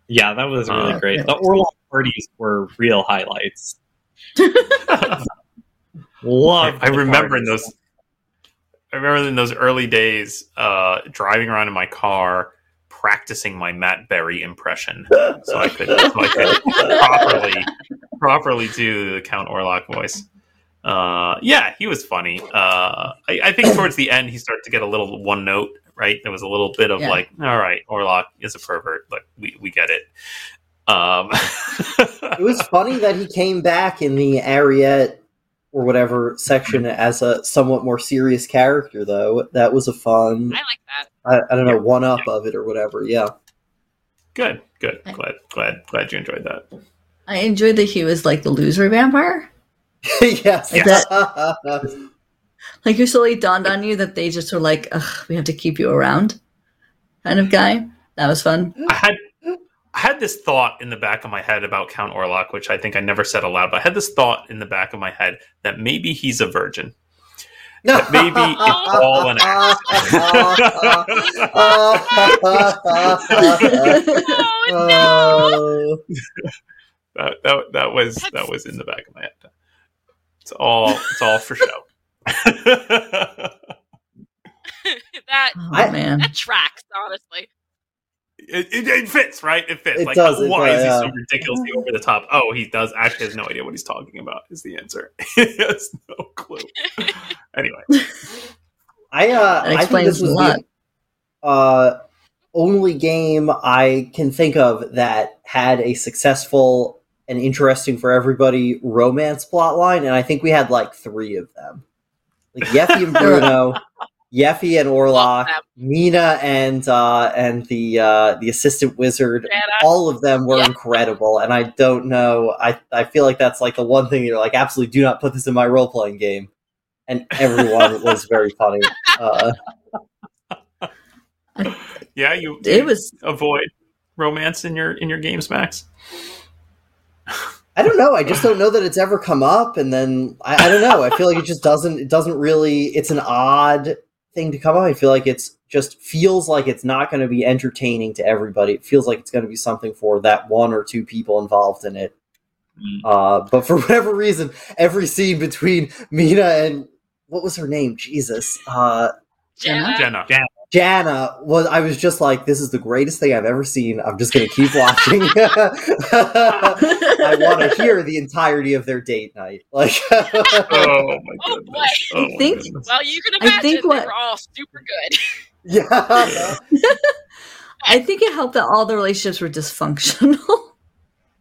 Yeah, that was really Uh, great. The Orlok parties were real highlights. Love. I remember in those. I remember in those early days, uh, driving around in my car, practicing my Matt Berry impression, so I could, so I could properly, properly do the Count Orlok voice. Uh, yeah, he was funny. Uh, I, I think towards the end, he started to get a little one note. Right, there was a little bit of Yeah. like, all right, Orlok is a pervert, but we we get it. Um, it was funny that he came back in the Ariette or whatever section as a somewhat more serious character, though. That was a fun, I like that. I, I don't know, Yeah. one up of it or whatever. Yeah. good, good, glad, glad, glad you enjoyed that. I enjoyed that he was like the loser vampire. yes. Yes. Like you slowly dawned on you that they just were like, Ugh, we have to keep you around, kind of guy. That was fun. I had I had this thought in the back of my head about Count Orlok, which I think I never said aloud, but I had this thought in the back of my head that maybe he's a virgin. That maybe it's all an act. no! Oh, That, that that was that was in the back of my head. It's all it's all for show. that Oh man. that tracks, honestly. It, it, it fits, right? It fits. It like, does, it why does, is he yeah. so ridiculously over the top? Oh, he does actually has no idea what he's talking about. Is the answer? he has no clue. anyway, I uh, That I think this was a lot. the uh, only game I can think of that had a successful and interesting for everybody romance plotline, and I think we had like three of them, like Yeffy and Bruno, Yeffy and Orlok, Love. Mina and uh, and the uh, the assistant wizard. Jana. All of them were Yeah. incredible, and I don't know. I I feel like that's like the one thing you're like, absolutely do not put this in my role playing game. And everyone was very funny. Uh, yeah, you, It you was avoid romance in your in your games, Max. I don't know. I just don't know that it's ever come up, and then I, I don't know. I feel like it just doesn't. It doesn't really. It's an odd thing to come up. I feel like it's just feels like it's not going to be entertaining to everybody. It feels like it's going to be something for that one or two people involved in it. Mm. Uh, but for whatever reason, every scene between Mina and what was her name? Jesus, uh, Jenna, Jenna. Jana was. I was just like, this is the greatest thing I've ever seen. I'm just going to keep watching. I want to hear the entirety of their date night. Like, Oh my Oh, goodness! boy. Oh, I think- goodness. Well, you can I imagine think they were all super good. yeah. I think it helped that all the relationships were dysfunctional.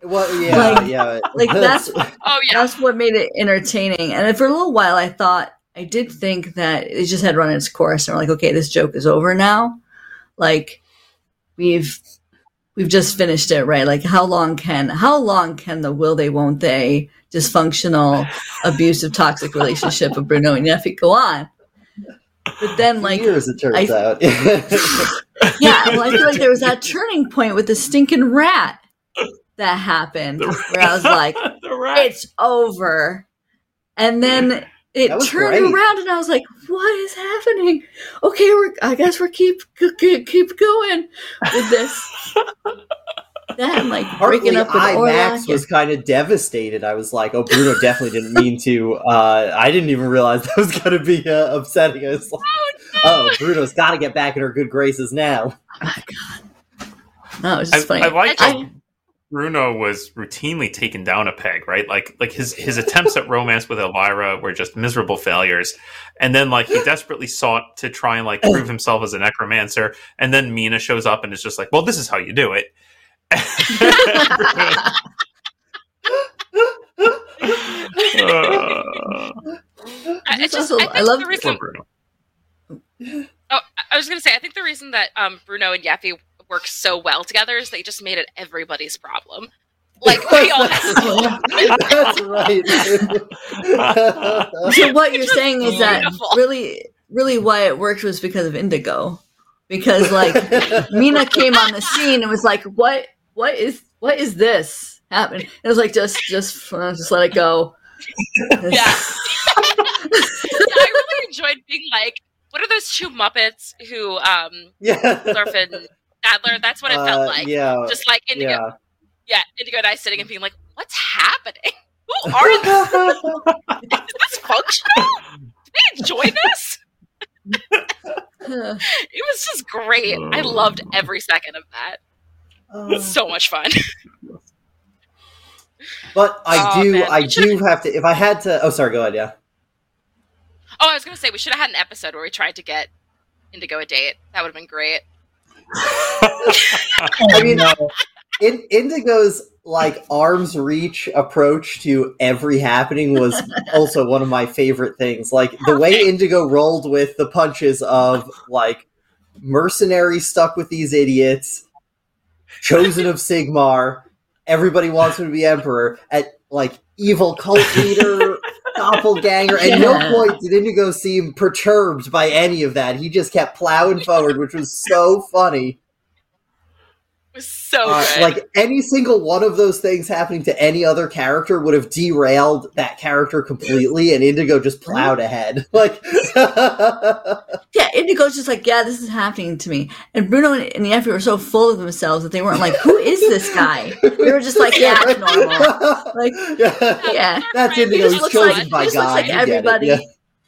Well, yeah, Like- yeah. like, that's- Oh yeah. That's what made it entertaining. And for a little while, I thought I did think that it just had run its course, and we're like, okay, this joke is over now. Like we've we've just finished it, right? Like how long can how long can the will they won't they dysfunctional, abusive, toxic relationship of Bruno and Yeffy go on? But then, like, years it turns I- out. yeah, well, I feel like there was that turning point with the stinking rat that happened, where I was like, it's over. And then it turned great. around, and I was like, "What is happening?" Okay, we're. I guess we're keep keep, keep going with this. Then like breaking up with I Max Orlok. was kind of devastated. I was like, "Oh, Bruno definitely didn't mean to." Uh, I didn't even realize that was going to be uh, upsetting. I was like, "Oh, Bruno's got to get back in her good graces now." Oh my god! No, it was I, just funny. I like I- how Bruno was routinely taken down a peg, right? Like like his his attempts at romance with Elvira were just miserable failures. And then like he desperately sought to try and like prove himself as a necromancer, and then Mina shows up and is just like, Well, this is how you do it. Uh, I, it's just, Also, I, I love- the poor reason. Bruno. Oh, I was going to say, I think the reason that um, Bruno and Yeffy work so well together is they just made it everybody's problem. Like we all. That's right. so what you're saying is that really, really, why it worked was because of Indigo, because like Mina came on the scene and was like, "What? What is? What is this happening?" It was like, "Just, just, uh, just let it go." Yeah. yeah, I really enjoyed being like, what are those two Muppets who, um, yeah. Waldorf and Adler? That's what it felt Uh, like. Yeah. Just like Indigo, yeah. yeah. Indigo and I sitting and being like, what's happening? Who are they? Is this functional? Do they enjoy this? It was just great. I loved every second of that. Uh, So much fun. but I Oh, do, man. I do have to. If I had to, oh, sorry. Go ahead. Yeah. Oh, I was gonna say we should have had an episode where we tried to get Indigo a date. That would have been great. I mean, in, Indigo's like arm's reach approach to every happening was also one of my favorite things. Like the way Indigo rolled with the punches of like mercenary stuck with these idiots, chosen of Sigmar, everybody wants him to be emperor, at like evil cult leader doppelganger. And no point did Indigo seem perturbed by any of that. He just kept plowing forward, which was so funny. It was so Uh, good. like any single one of those things happening to any other character would have derailed that character completely, and Indigo just plowed ahead. Like, Yeah, Indigo's just like, yeah, this is happening to me. And Bruno and, and Yeffy were so full of themselves that they weren't like, who is this guy? They were just like, yeah, it's normal. Like, yeah. yeah. That's He Indigo. just He's chosen like- by he just looks God. like You it. everybody.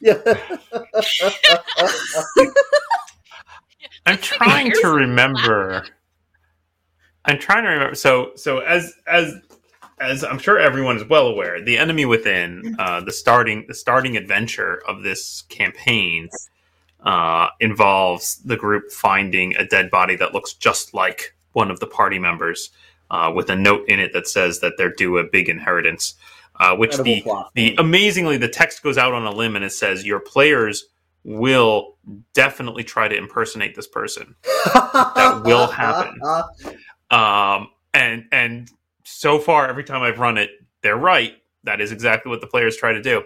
Yeah. yeah. I'm trying to remember. I'm trying to remember. So, so as as as I'm sure everyone is well aware, the enemy within uh, the starting the starting adventure of this campaign uh, involves the group finding a dead body that looks just like one of the party members, uh, with a note in it that says that they're due a big inheritance. Uh, which the plot. the amazingly the text goes out on a limb and it says your players will definitely try to impersonate this person that will happen. um and and so far every time i've run it they're right that is exactly what the players try to do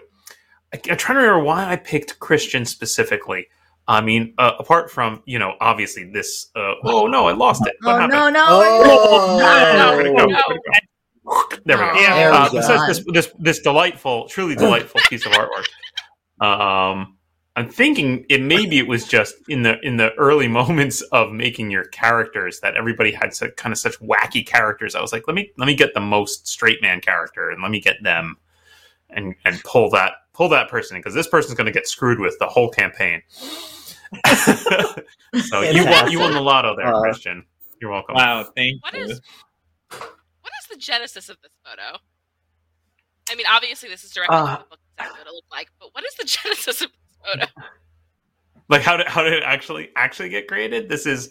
I, i'm trying to remember why i picked christian specifically i mean uh, apart from you know obviously this uh, oh no i lost it what Oh, happened no, no. Oh. Where'd it? No. Where'd there we go Yeah. There we uh, go. besides this, this this delightful, truly delightful piece of artwork. Um, I'm thinking it maybe it was just in the in the early moments of making your characters that everybody had such, kind of such wacky characters. I was like, let me let me get the most straight man character and let me get them and and pull that pull that person because this person's going to get screwed with the whole campaign. so you won you won the lotto there, Uh, Christian. You're welcome. Wow, thank What you. is what is the genesis of this photo? I mean, obviously this is directly Uh, from the book exactly what it looked like, but what is the genesis of this photo? like how did how did it actually actually get created this is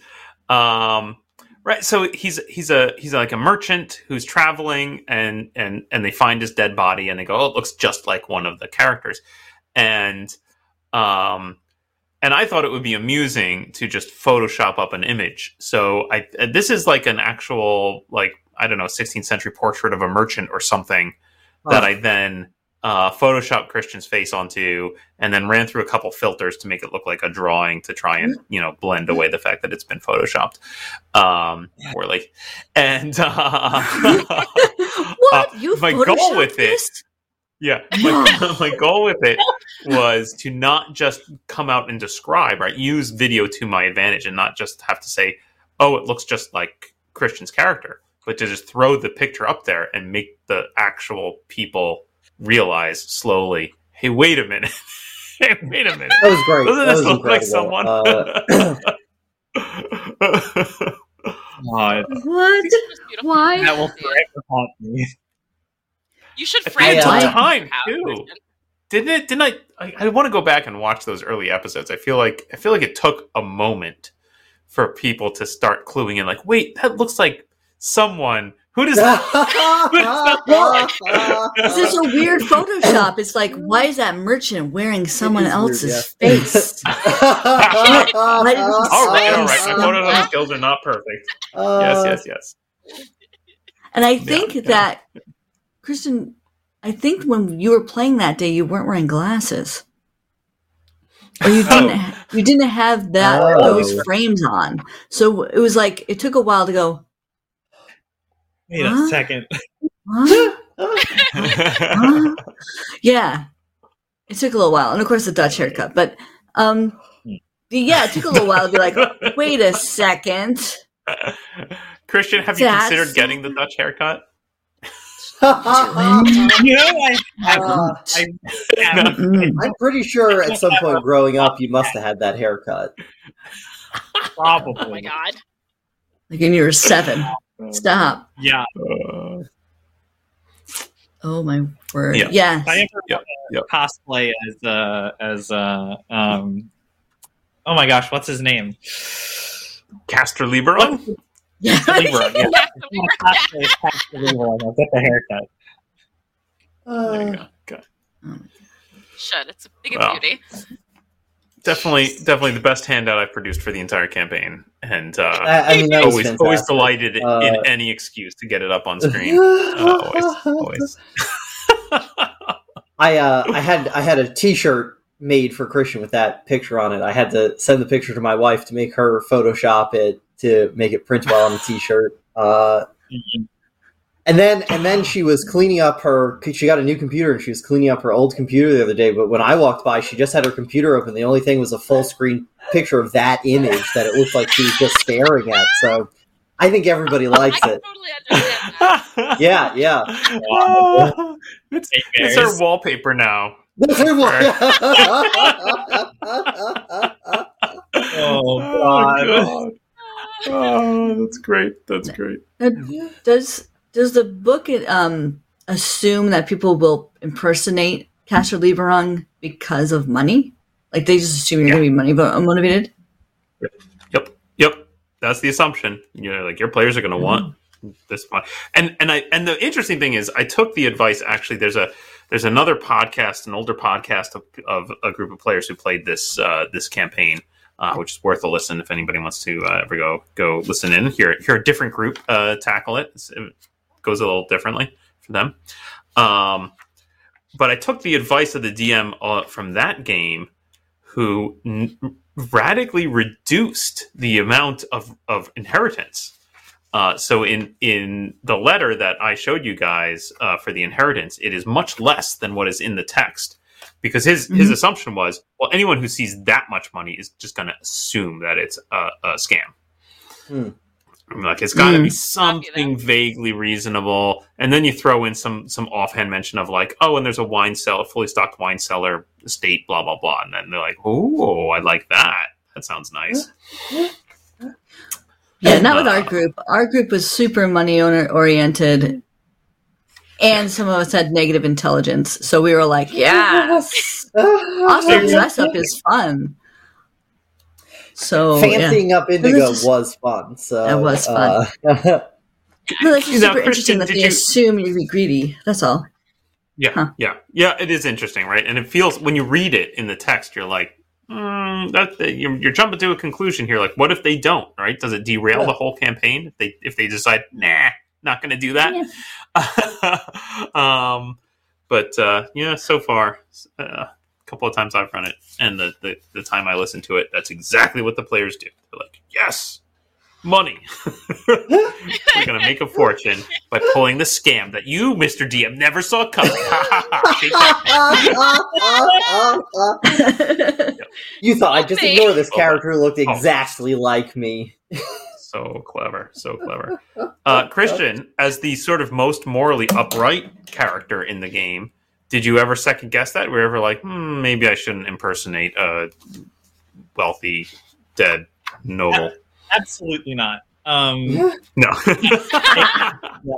um right so he's he's a he's like a merchant who's traveling and and and they find his dead body and they go oh it looks just like one of the characters and um and I thought it would be amusing to just Photoshop up an image. So I this is like an actual like I don't know 16th century portrait of a merchant or something that I then uh, Photoshop Christian's face onto, and then ran through a couple filters to make it look like a drawing to try and you know blend away the fact that it's been photoshopped um, poorly. And uh, What? uh, you my goal with it, this? yeah, my, my goal with it was to not just come out and describe, right? Use video to my advantage and not just have to say, "Oh, it looks just like Christian's character," but to just throw the picture up there and make the actual people realize slowly, "Hey, wait a minute! hey, wait a minute! That was great. Doesn't that this was look like someone?" Uh, God, What? It was beautiful. Why? that will forever haunt me. You should I frame think it it's on time, too. Didn't it? Didn't I, I? I want to go back and watch those early episodes. I feel like I feel like it took a moment for people to start cluing in. Like, wait, that looks like someone. Who does that? This is a weird Photoshop. It's like, why is that merchant wearing someone is weird, else's yeah. face? all right, all right. My Photoshop skills are not perfect. Uh, Yes, yes, yes. And I think yeah. that, Kristen, I think when you were playing that day, you weren't wearing glasses. Or you didn't, Oh. ha- you didn't have that Oh. those frames on, so it was like it took a while to go. Wait Huh? a second. Huh? Huh? yeah, it took a little while, and of course the Dutch haircut. But um, yeah, it took a little while to be like, wait a second. Christian, have you That's- considered getting the Dutch haircut? You know, I, I, Uh, I. I'm pretty sure at some point growing up, you must have had that haircut. probably. Oh my god. Like when you were seven. Stop. Yeah, Uh, Oh my word. Yeah. Yeah. I ever Yep, yep. cosplay as uh as uh um. Oh my gosh, what's his name? Castor Lieberman? Yeah. Libra. Yeah. Yeah, I wanna cosplay as Castor Libra, and I'll get the haircut. There you Uh, go. Okay. should. It's a big Well. beauty. Definitely, definitely the best handout I've produced for the entire campaign, and uh, I, I mean, always, always fantastic. delighted in Uh, any excuse to get it up on screen. Uh, always, always. I uh, I had I had a T-shirt made for Christian with that picture on it. I had to send the picture to my wife to make her Photoshop it to make it print well on the T-shirt. And then and then she was cleaning up her. She got a new computer and she was cleaning up her old computer the other day. But when I walked by, she just had her computer open. The only thing was a full screen picture of that image that it looked like she was just staring at. So I think everybody likes I it. totally understand that. Yeah, yeah. Oh, it's, Hey, it's Bears. our wallpaper now. Oh, oh, God. Oh, that's great. That's great. Does does the book um assume that people will impersonate Castor Lieberung because of money? Like they just assume you're Yeah. going to be money mo- motivated? Yep. Yep. That's the assumption. You know, like your players are going to want this one. And and I and the interesting thing is, I took the advice. Actually, there's a there's another podcast, an older podcast of, of a group of players who played this uh, this campaign, uh, which is worth a listen if anybody wants to uh, ever go go listen in. Hear hear a different group uh, tackle it. It's- it goes a little differently for them. Um, but I took the advice of the DM uh, from that game, who n- radically reduced the amount of, of inheritance. Uh, so in in the letter that I showed you guys uh, for the inheritance, it is much less than what is in the text because his his Mhm. assumption was well anyone who sees that much money is just going to assume that it's a, a scam. Hmm. I'm like it's got to be Mm. something vaguely reasonable, and then you throw in some some offhand mention of like oh and there's a wine cellar, a fully stocked wine cellar estate, blah blah blah, and then they're like oh I like that. That sounds nice. Yeah, not with our Uh, group. Our group was super money owner oriented, and some of us had negative intelligence. So we were like, yes. Also, dress up is fun. So yeah. Fancying up Indigo This was fun. So That was uh, No, that's just Now, super Christian, interesting that they you- assume you'd be greedy. That's all. Yeah, Huh. yeah, yeah. It is interesting, right? And it feels when you read it in the text, you're like, mm, that that- you're, you're jumping to a conclusion here. Like, what if they don't? Right? Does it derail Yeah. the whole campaign if they if they decide, nah, not going to do that? um, but uh, yeah, so far, uh, a couple of times I've run it, and the, the the time I listen to it, that's exactly what the players do. They're like, yes. Money. We're going to make a fortune by pulling the scam that you, Mr. DM, never saw coming. Take you thought I'd just Me. ignore this Oh. character who looked exactly like me. so clever, so clever. Uh, Christian, as the sort of most morally upright character in the game, did you ever second guess that? Were you ever like, hmm, maybe I shouldn't impersonate a wealthy dead noble? absolutely not. Um, No.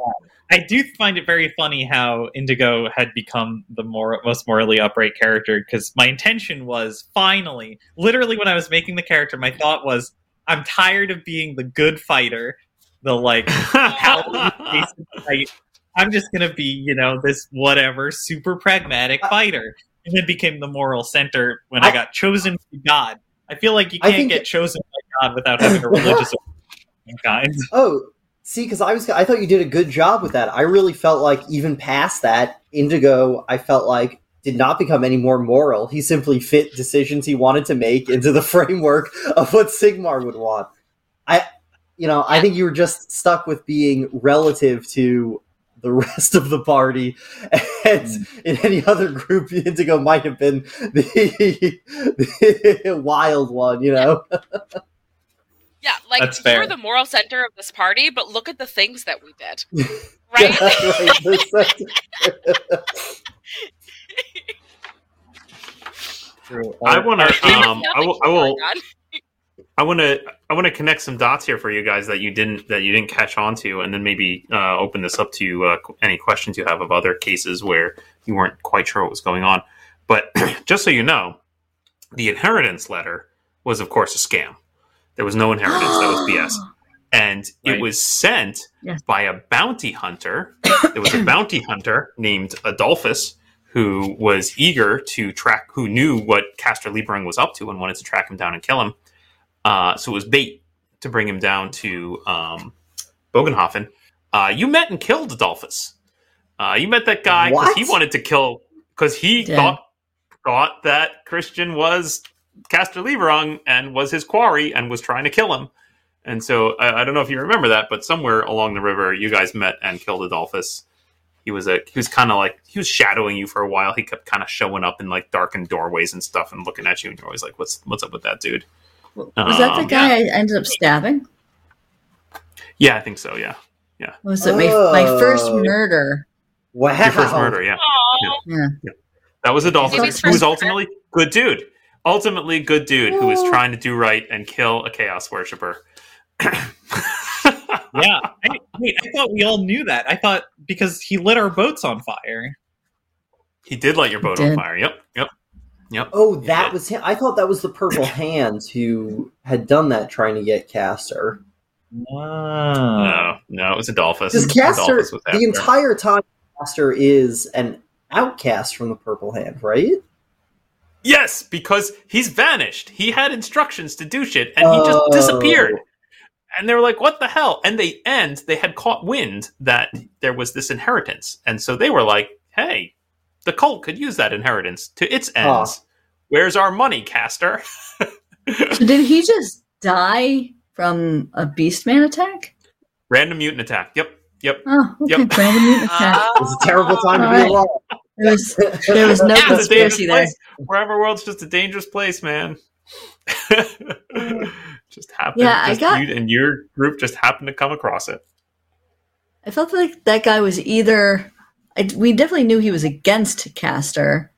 I do find it very funny how Indigo had become the more most morally upright character because my intention was finally, literally, when I was making the character, my thought was, I'm tired of being the good fighter, the like fight. I'm just gonna be, you know, this whatever super pragmatic uh, fighter, and then became the moral center when I, I- got chosen by God. I feel like you can't get chosen by God without having a religious kind. Oh, see, because I was I thought you did a good job with that. I really felt like even past that, Indigo, I felt like did not become any more moral. He simply fit decisions he wanted to make into the framework of what Sigmar would want. I, you know, I think you were just stuck with being relative to the rest of the party, and in any other group, the Indigo might have been the, the wild one. You know. Yeah, like That's you're the moral center of this party, but look at the things that we did. Right? right. I want to. Um, I will. I will. I want to. I want to connect some dots here for you guys that you didn't that you didn't catch on to, and then maybe uh, open this up to uh, any questions you have of other cases where you weren't quite sure what was going on. But just so you know, the inheritance letter was, of course, a scam. There was no inheritance. that was BS. And it was sent Yes. by a bounty hunter. There was a bounty hunter named Adolphus who was eager to track, who knew what Castor Lieberung was up to and wanted to track him down and kill him. Uh, so it was bait to bring him down to um, Bogenhafen. Uh, you met and killed Adolphus. Uh, you met that guy because he wanted to kill. because he thought thought that Christian was Castor Lieberung and was his quarry and was trying to kill him. And so I, I don't know if you remember that, but somewhere along the river, you guys met and killed Adolphus. He was a he was kind of like he was shadowing you for a while. He kept kind of showing up in like darkened doorways and stuff and looking at you, and you're always like, "What's what's up with that dude?" Was that the Um, guy I ended up stabbing? Yeah, I think so. Yeah, Yeah. Was it my, my first Oh. murder? Wow. your first murder. Yeah, Aw. Yeah. that was Adolphus, Maybe who was first ultimately good dude. Ultimately, good dude who was Oh. trying to do right and kill a chaos worshiper. Yeah, I, wait, I thought we all knew that. I thought because he lit our boats on fire. He did light your boat on fire. Yep, yep, yep. Oh, that did. was him. I thought that was the Purple Hands who had done that trying to get Castor. Wow. Ah. No, no, it was Adolphus. Because Castor, Adolphus was the entire time, Castor is an outcast from the Purple Hand, right? Yes, because he's vanished. He had instructions to do shit, and he just Oh. disappeared. And they were like, "What the hell?" And they and they had caught wind that there was this inheritance, and so they were like, "Hey, the cult could use that inheritance to its ends. Where's our money, Castor?" So did he just die from a Beastman attack? Random mutant attack. Yep, yep. Oh, okay. Yep. Random mutant attack. It was a terrible time to be Alright. alive. There was there was no Yeah. It's a dangerous conspiracy there. place. Wherever world's just a dangerous place, man. just happened. Yeah, I got- you and your group just happened to come across it. I felt like that guy was either. I, we definitely knew he was against Castor.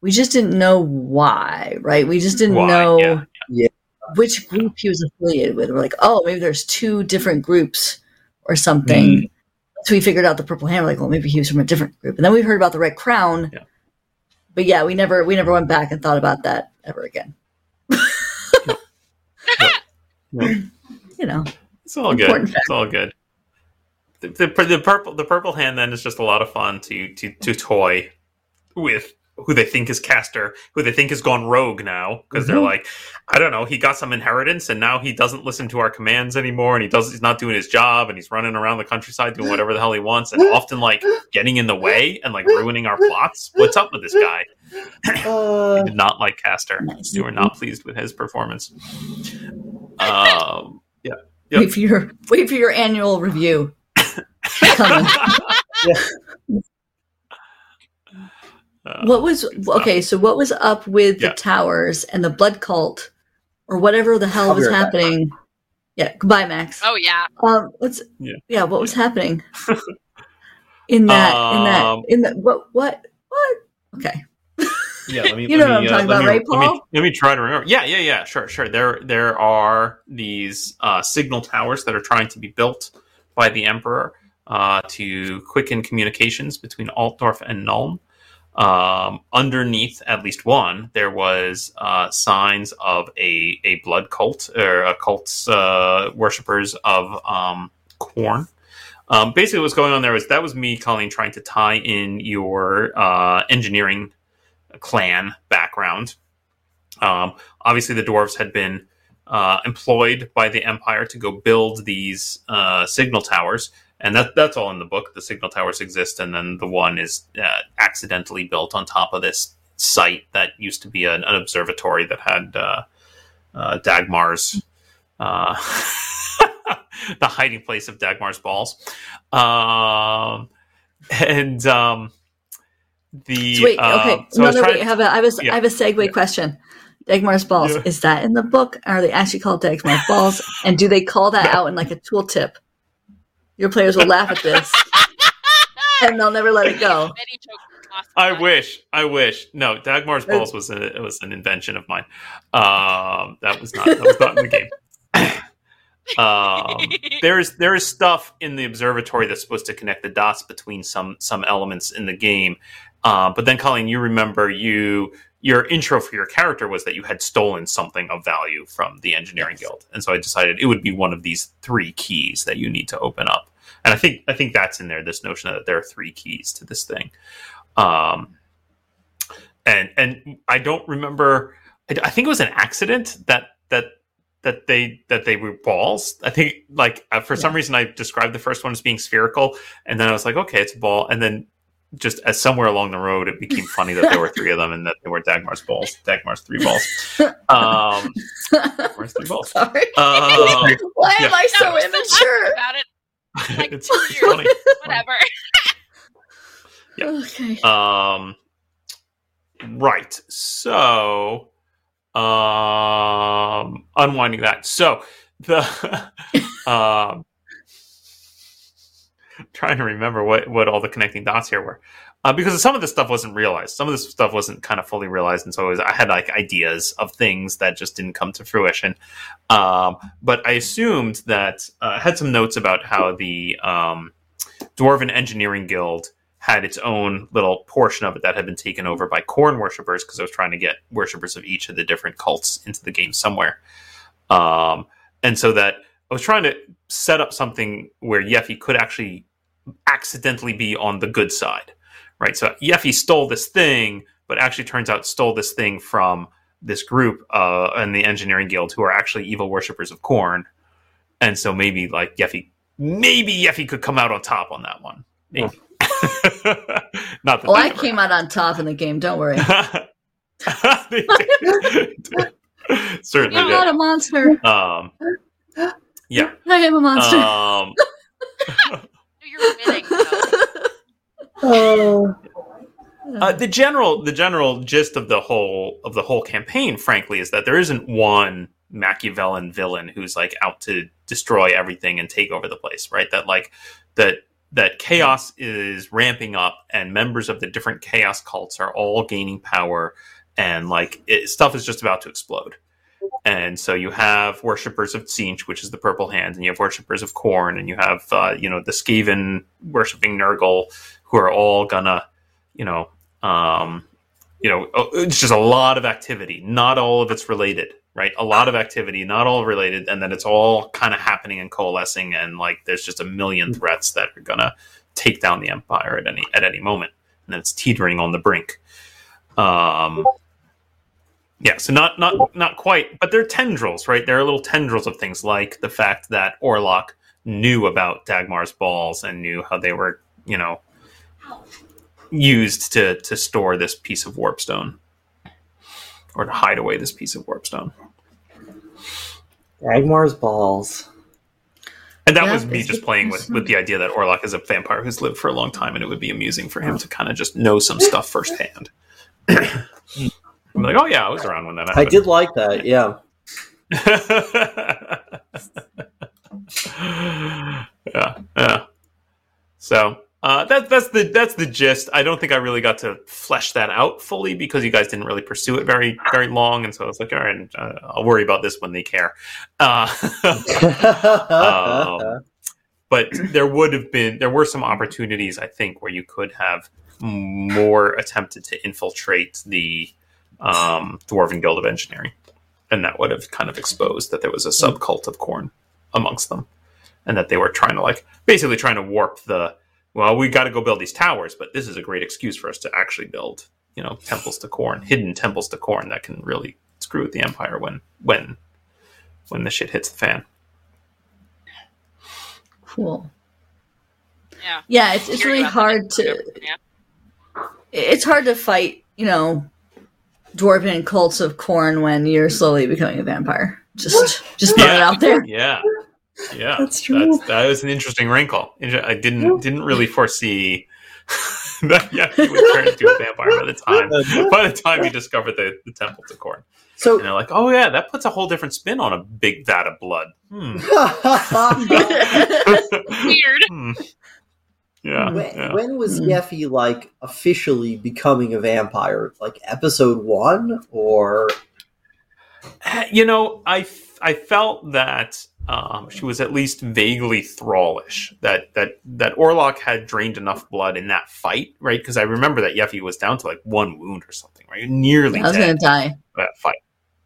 We just didn't know why, right? We just didn't Why, know yeah, yeah. which group he was affiliated with. We're like, oh, maybe there's two different groups or something. Mm. So we figured out the Purple Hand. Like, well, maybe he was from a different group. And then we heard about the Red Crown. Yeah. But yeah, we never we never went back and thought about that ever again. You know, It's all good. Important It's all good. The, the, the purple the purple hand then is just a lot of fun to to to toy with who they think is Castor, who they think has gone rogue now because they're Mhm. like, I don't know, he got some inheritance and now he doesn't listen to our commands anymore, and he does he's not doing his job, and he's running around the countryside doing whatever the hell he wants, and often like getting in the way and like ruining our plots. What's up with this guy? Uh, Did not like Castor. Nice. You were not pleased with his performance. Um, Yep. wait for your wait for your annual review. Coming. Uh, What was okay? So what was up with Yeah. the towers and the blood cult, or whatever the hell I'll was right back. happening? Yeah, goodbye, Max. Oh yeah. Um, what's Yeah. yeah? What was happening in that? in that? Um, In that? What? What? What? Okay. Yeah, let me. You let know what me, I'm uh, talking let about, me- right, Let me, Paul? let me try to remember. Yeah, yeah, yeah. Sure, sure. There, there are these uh, signal towers that are trying to be built by the Emperor uh, to quicken communications between Altdorf and Nuln. Um, underneath at least one, there was uh, signs of a, a blood cult or a cult's uh, worshippers of um, Khorne. Um, basically, what's going on there was that was me, Colleen, trying to tie in your uh, engineering clan background. Um, obviously, the dwarves had been uh, employed by the empire to go build these uh, signal towers, and that that's all in the book. The signal towers exist, and then the one is uh, accidentally built on top of this site that used to be an, an observatory that had uh, uh, Dagmar's. Uh, the hiding place of Dagmar's balls, um, and um, the So wait. uh, Okay. so I no, was no. Wait. to- I have a. I have a. Yeah. I have a segue Yeah. question. Dagmar's balls. Yeah. Is that in the book? Are they actually called Dagmar's balls? And do they call that out in like a tooltip? Your players will laugh at this, and they'll never let it go. Many jokes lost I wish, I wish. No, Dagmar's balls was a, it was an invention of mine. Um, that was not that was not in the game. um, there is there is stuff in the observatory that's supposed to connect the dots between some some elements in the game. Uh, but then, Colleen, you remember you your intro for your character was that you had stolen something of value from the engineering guild, and so I decided it would be one of these three keys that you need to open up. And I think I think that's in there. This notion that there are three keys to this thing. Um, and and I don't remember. I, I think it was an accident that that that they that they were balls. I think like uh, for some reason I described the first one as being spherical, and then I was like, okay, it's a ball, and then just as somewhere along the road, it became funny that there were three of them and that they were Dagmar's balls, Dagmar's three balls. Um, Dagmar's three balls. Sorry. Um, Why am. I so No, immature? about it. Like it's, two it's years. funny. Whatever. Yeah. Okay. Um, right. So, um, unwinding that. So the um, trying to remember what what all the connecting dots here were. Uh, because some of this stuff wasn't realized. Some of this stuff wasn't kind of fully realized, and so was, I had like ideas of things that just didn't come to fruition. Um, but I assumed that uh, I had some notes about how the um, Dwarven Engineering Guild had its own little portion of it that had been taken over by Khorne worshippers because I was trying to get worshippers of each of the different cults into the game somewhere. Um, and so that I was trying to set up something where Yeffy could actually accidentally be on the good side, right? So Yeffy stole this thing, but actually turns out stole this thing from this group uh, in the engineering guild who are actually evil worshippers of Khorne. And so maybe like Yeffy, maybe Yeffy could come out on top on that one. Maybe. Not that Well, that I ever came out on top in the game. Don't worry. They did. Certainly I'm not a monster. Um, yeah. I am a monster. Um, You're winning. though. Oh. uh, the general, the general gist of the whole of the whole campaign, frankly, is that there isn't one Machiavellian villain who's like out to destroy everything and take over the place, right? That like that that chaos is ramping up, and members of the different chaos cults are all gaining power, and like it, stuff is just about to explode. And so you have worshippers of Tzeentch, which is the purple hand, and you have worshippers of Khorne, and you have uh, you know the Skaven worshipping Nurgle, who are all gonna, you know, um, you know, uh, it's just a lot of activity. Not all of it's related, right? A lot of activity, not all related, and then it's all kind of happening and coalescing, and like there's just a million threats that are gonna take down the empire at any at any moment, and then it's teetering on the brink. Um, yeah, so not not not quite, but they're tendrils, right? They're little tendrils of things like the fact that Orlok knew about Dagmar's balls and knew how they were, you know, used to to store this piece of warpstone or to hide away this piece of warpstone. Dagmar's balls. And that Yeah, was me just playing with, with the idea that Orlok is a vampire who's lived for a long time, and it would be amusing for him to kind of just know some stuff firsthand. I'm like, oh yeah, I was around when that happened. I did like that, yeah. yeah, yeah. So uh, that, that's the that's the gist. I don't think I really got to flesh that out fully because you guys didn't really pursue it very very long, and so I was like, all right, uh, I'll worry about this when they care. Uh, Um, but there would have been there were some opportunities I think where you could have more attempted to infiltrate the um, Dwarven Guild of Engineering, and that would have kind of exposed that there was a subcult of Khorne amongst them, and that they were trying to like basically trying to warp the well, we got to go build these towers, but this is a great excuse for us to actually build you know temples to Khorne, hidden temples to Khorne that can really screw with the Empire when when when the shit hits the fan. cool. Yeah. Yeah, it's it's really hard to. Yeah. it's hard to fight, you know, dwarven cults of Khorne when you're slowly becoming a vampire. Just just throwing it out there. Yeah, yeah, That's true. that was an interesting wrinkle. I didn't didn't really foresee that. Yeah, he would turn into a vampire by the time by the time you discovered the, the temple to Khorne. So And they're like, oh yeah, that puts a whole different spin on a big vat of blood. Hmm. Weird. Hmm. Yeah, when, yeah. when was Mm. Yeffy like officially becoming a vampire? Like episode one, or You know, I f- I felt that um, she was at least vaguely thrallish. That that that Orlok had drained enough blood in that fight, right? Because I remember that Yeffy was down to like one wound or something, right? Nearly I was gonna die. that fight.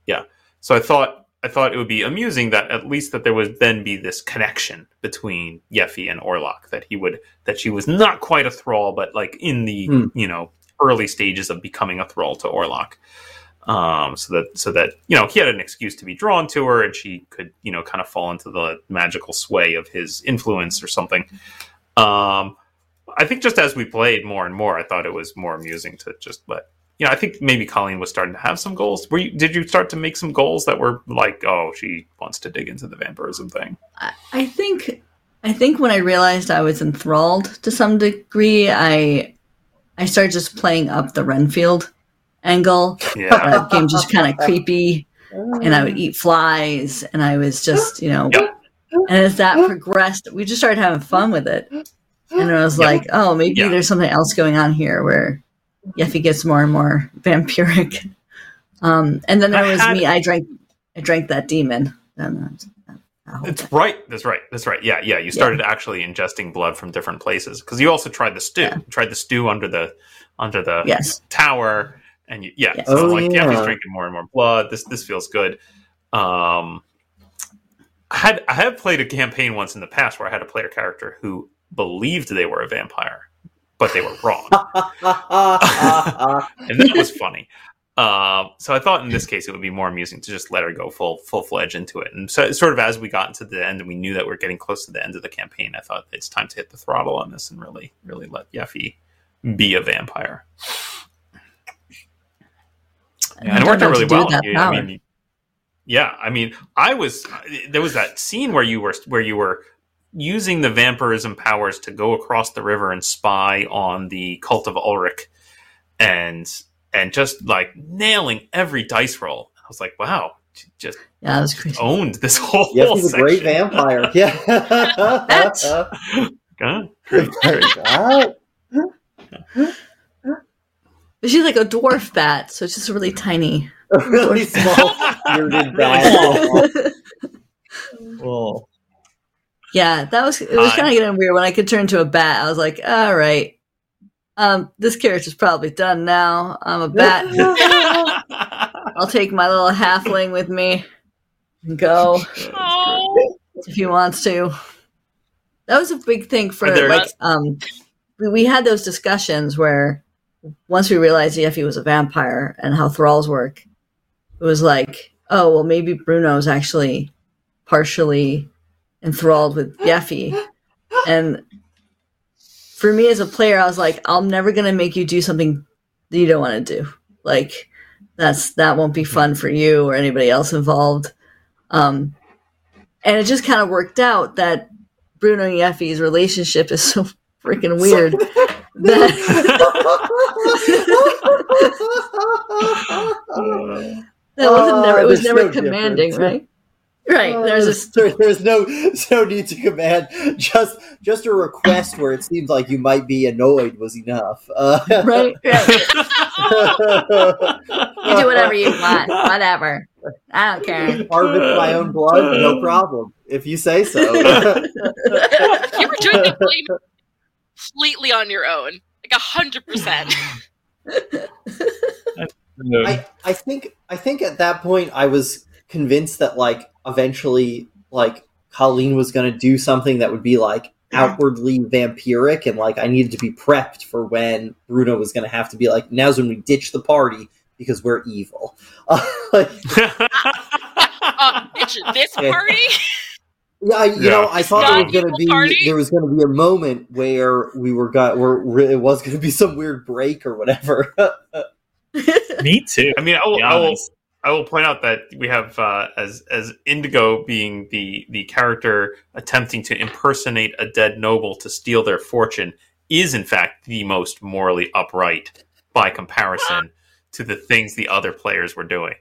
Yeah. So I thought I thought it would be amusing that at least that there would then be this connection between Yeffy and Orlok that he would that she was not quite a thrall, but like in the Hmm. you know early stages of becoming a thrall to Orlok. Um, so that so that you know he had an excuse to be drawn to her, and she could you know kind of fall into the magical sway of his influence or something. Um, I think just as we played more and more, I thought it was more amusing to just let you know. I think maybe Colleen was starting to have some goals. Were you? Did you start to make some goals that were like, oh, she wants to dig into the vampirism thing? I, I think I think when I realized I was enthralled to some degree, I I started just playing up the Renfield angle. Yeah, That game just kind of creepy, and I would eat flies, and I was just you know. Yep. And as that progressed, we just started having fun with it, and I was Yep. like, oh, maybe Yeah. there's something else going on here where Yeffy gets more and more vampiric. Um, and then there I was had- me. I drank, I drank that demon. And, that whole It's thing. right. That's right. That's right. Yeah, yeah. You started actually ingesting blood from different places because you also tried the stew. Yeah. You tried the stew under the under the yes. tower, and you, yeah. Yes. So Oh, like, yeah, he's drinking more and more blood. This this feels good. Um, I had I had played a campaign once in the past where I had a player character who believed they were a vampire, but they were wrong, and that was funny. Um, so I thought in this case it would be more amusing to just let her go full full fledged into it. And so sort of as we got into the end and we knew that we are getting close to the end of the campaign, I thought it's time to hit the throttle on this and really really let Yeffy be a vampire. I and it worked out really well. You- I mean, yeah, I mean, I was there was that scene where you were where you were using the vampirism powers to go across the river and spy on the cult of Ulric, and and just like nailing every dice roll. I was like, wow, just yeah, that was crazy. owned this whole. Yes, he's a great vampire. Yeah. That's- Good. Great. What? But she's like a dwarf bat, so it's just really tiny. A really small bearded bat. Well, Yeah, that was it was kind of getting weird when I could turn to a bat. I was like, all right, um, this character's probably done now. I'm a bat. I'll take my little halfling with me and go Oh, if he wants to. That was a big thing for Are there- like um we, we had those discussions where once we realized Yeffy was a vampire and how thralls work, it was like, oh well maybe Bruno's actually partially enthralled with Yeffy. And for me as a player, I was like, I'm never gonna make you do something that you don't want to do. Like that's that won't be fun for you or anybody else involved. Um, and it just kind of worked out that Bruno and Yeffy's relationship is so freaking weird. That that wasn't Uh, never. It was there's never no commanding, difference. right? Right. There's this. there, there's no no need to command. Just just a request where it seems like you might be annoyed was enough. Uh, Right. Right. You you do whatever you want. Whatever. I don't care. Harvest my own blood, no problem. If you say so. you were doing the blame completely on your own, like a hundred percent. I, I think I think at that point I was convinced that like eventually like Colleen was going to do something that would be like outwardly vampiric and like I needed to be prepped for when Bruno was going to have to be like now's when we ditch the party because we're evil. Uh, like, Uh, bitch, this party. Yeah, I, you Yeah. know, I thought there was going to be party? there was going to be a moment where we were got where, where it was going to be some weird break or whatever. me too. I mean, I will, I will. I will point out that we have uh, as as Indigo being the the character attempting to impersonate a dead noble to steal their fortune is in fact the most morally upright by comparison to the things the other players were doing.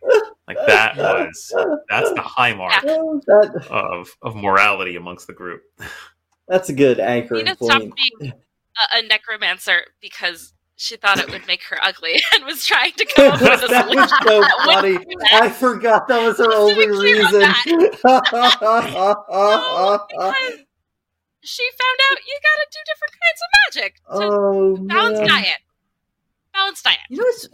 Like that was that's the high mark that, of of morality amongst the group. that's a good anchor. Nina stopped point. being a, a necromancer because she thought it would make her ugly and was trying to come up with a that was solution. so that funny. I forgot that was her only be clear on reason. No, she found out you gotta do different kinds of magic to oh balance man. diet. Balance diet. You know what's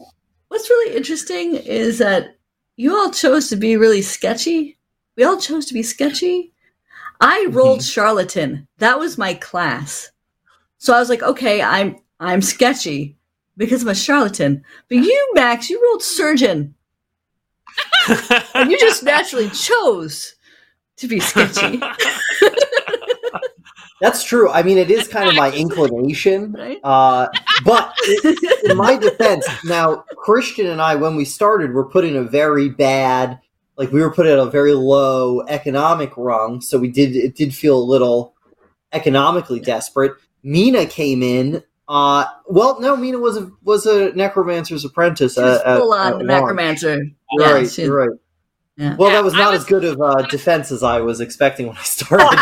what's really interesting is that you all chose to be really sketchy. We all chose to be sketchy. I rolled mm-hmm. charlatan. That was my class. So I was like, okay, I'm I'm sketchy because I'm a charlatan. But you, Max, you rolled surgeon. And you just naturally chose to be sketchy. That's true. I mean, it is kind of my inclination. Right? Uh, but in my defense, now Christian and I, when we started, were put in a very bad, like we were put at a very low economic rung. So we did it did feel a little economically desperate. Mina came in. Uh, well, no, Mina was a was a necromancer's apprentice. She was uh, at- full at on Warren. necromancer. Right, she- you're right. Yeah. Well, Yeah, that was not was- as good of uh, defense as I was expecting when I started.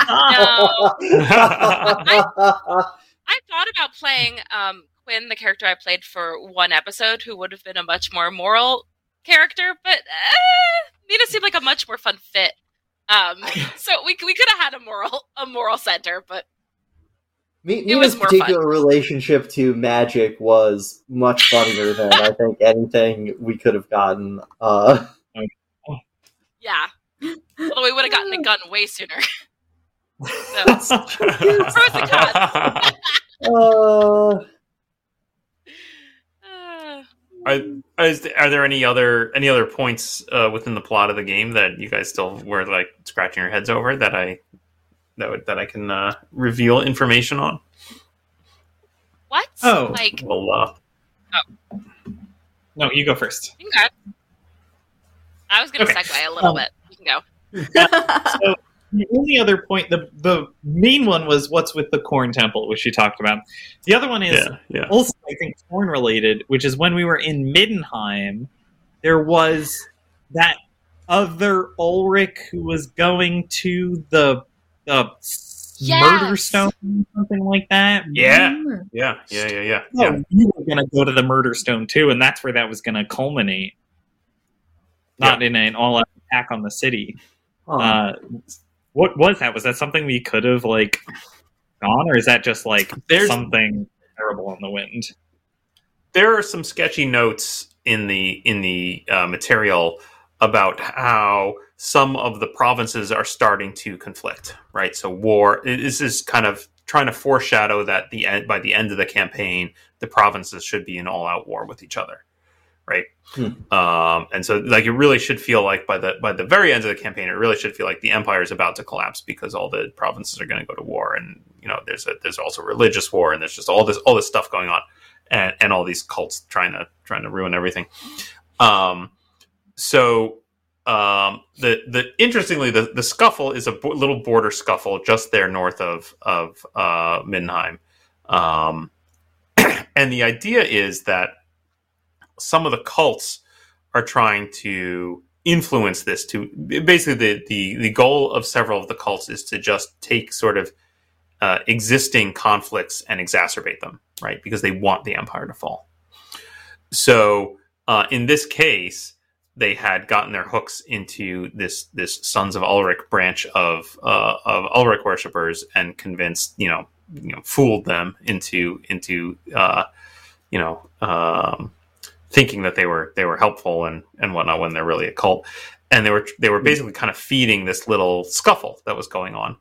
I thought about playing um, Quinn, the character I played for one episode, who would have been a much more moral character, but uh, Nina seemed like a much more fun fit. Um, so we we could have had a moral a moral center, but Me- It was Mina's more particular relationship to magic was much funnier than I think anything we could have gotten. Uh, yeah. Although we would have gotten the gun way sooner. so, pros and cons. uh, Are, are there any other any other points uh, within the plot of the game that you guys still were like scratching your heads over that I that would, that I can uh, reveal information on? what? Oh. Like, Well, uh, no, you go first. you can go. I was going to Okay. segue a little Um, bit. You can go. So the only other point, the the main one was what's with the Khorne temple, which you talked about. The other one is yeah, yeah. also I think Khorne related, which is when we were in Middenheim, there was that other Ulrich who was going to the the Yes! murder stone, something like that. Yeah. Yeah, yeah, yeah, yeah. Oh, yeah. you were going to go to the murder stone too, and that's where that was going to culminate. Not in an all-out attack on the city. huh. Uh, what was that? Was that something we could have like gone, or is that just like There's- something terrible on the wind? there are some sketchy notes in the in the uh, material about how some of the provinces are starting to conflict. Right, so war. This is kind of trying to foreshadow that the end by the end of the campaign, the provinces should be in all-out war with each other. Right, Hmm. um, and so like it really should feel like by the by the very end of the campaign, it really should feel like the empire is about to collapse because all the provinces are going to go to war, and you know there's a there's also religious war, and there's just all this all this stuff going on and, and all these cults trying to trying to ruin everything. Um, so um, the the interestingly the, the scuffle is a bo- little border scuffle just there north of of uh, Middenheim, um, and the idea is that some of the cults are trying to influence this to basically the, the the goal of several of the cults is to just take sort of uh, existing conflicts and exacerbate them right? Because they want the empire to fall. So uh, in this case they had gotten their hooks into this this sons of ulric branch of uh, of ulric worshippers and convinced you know you know fooled them into into uh, you know um, thinking that they were they were helpful and and whatnot when they're really a cult. And they were they were basically kind of feeding this little scuffle that was going on.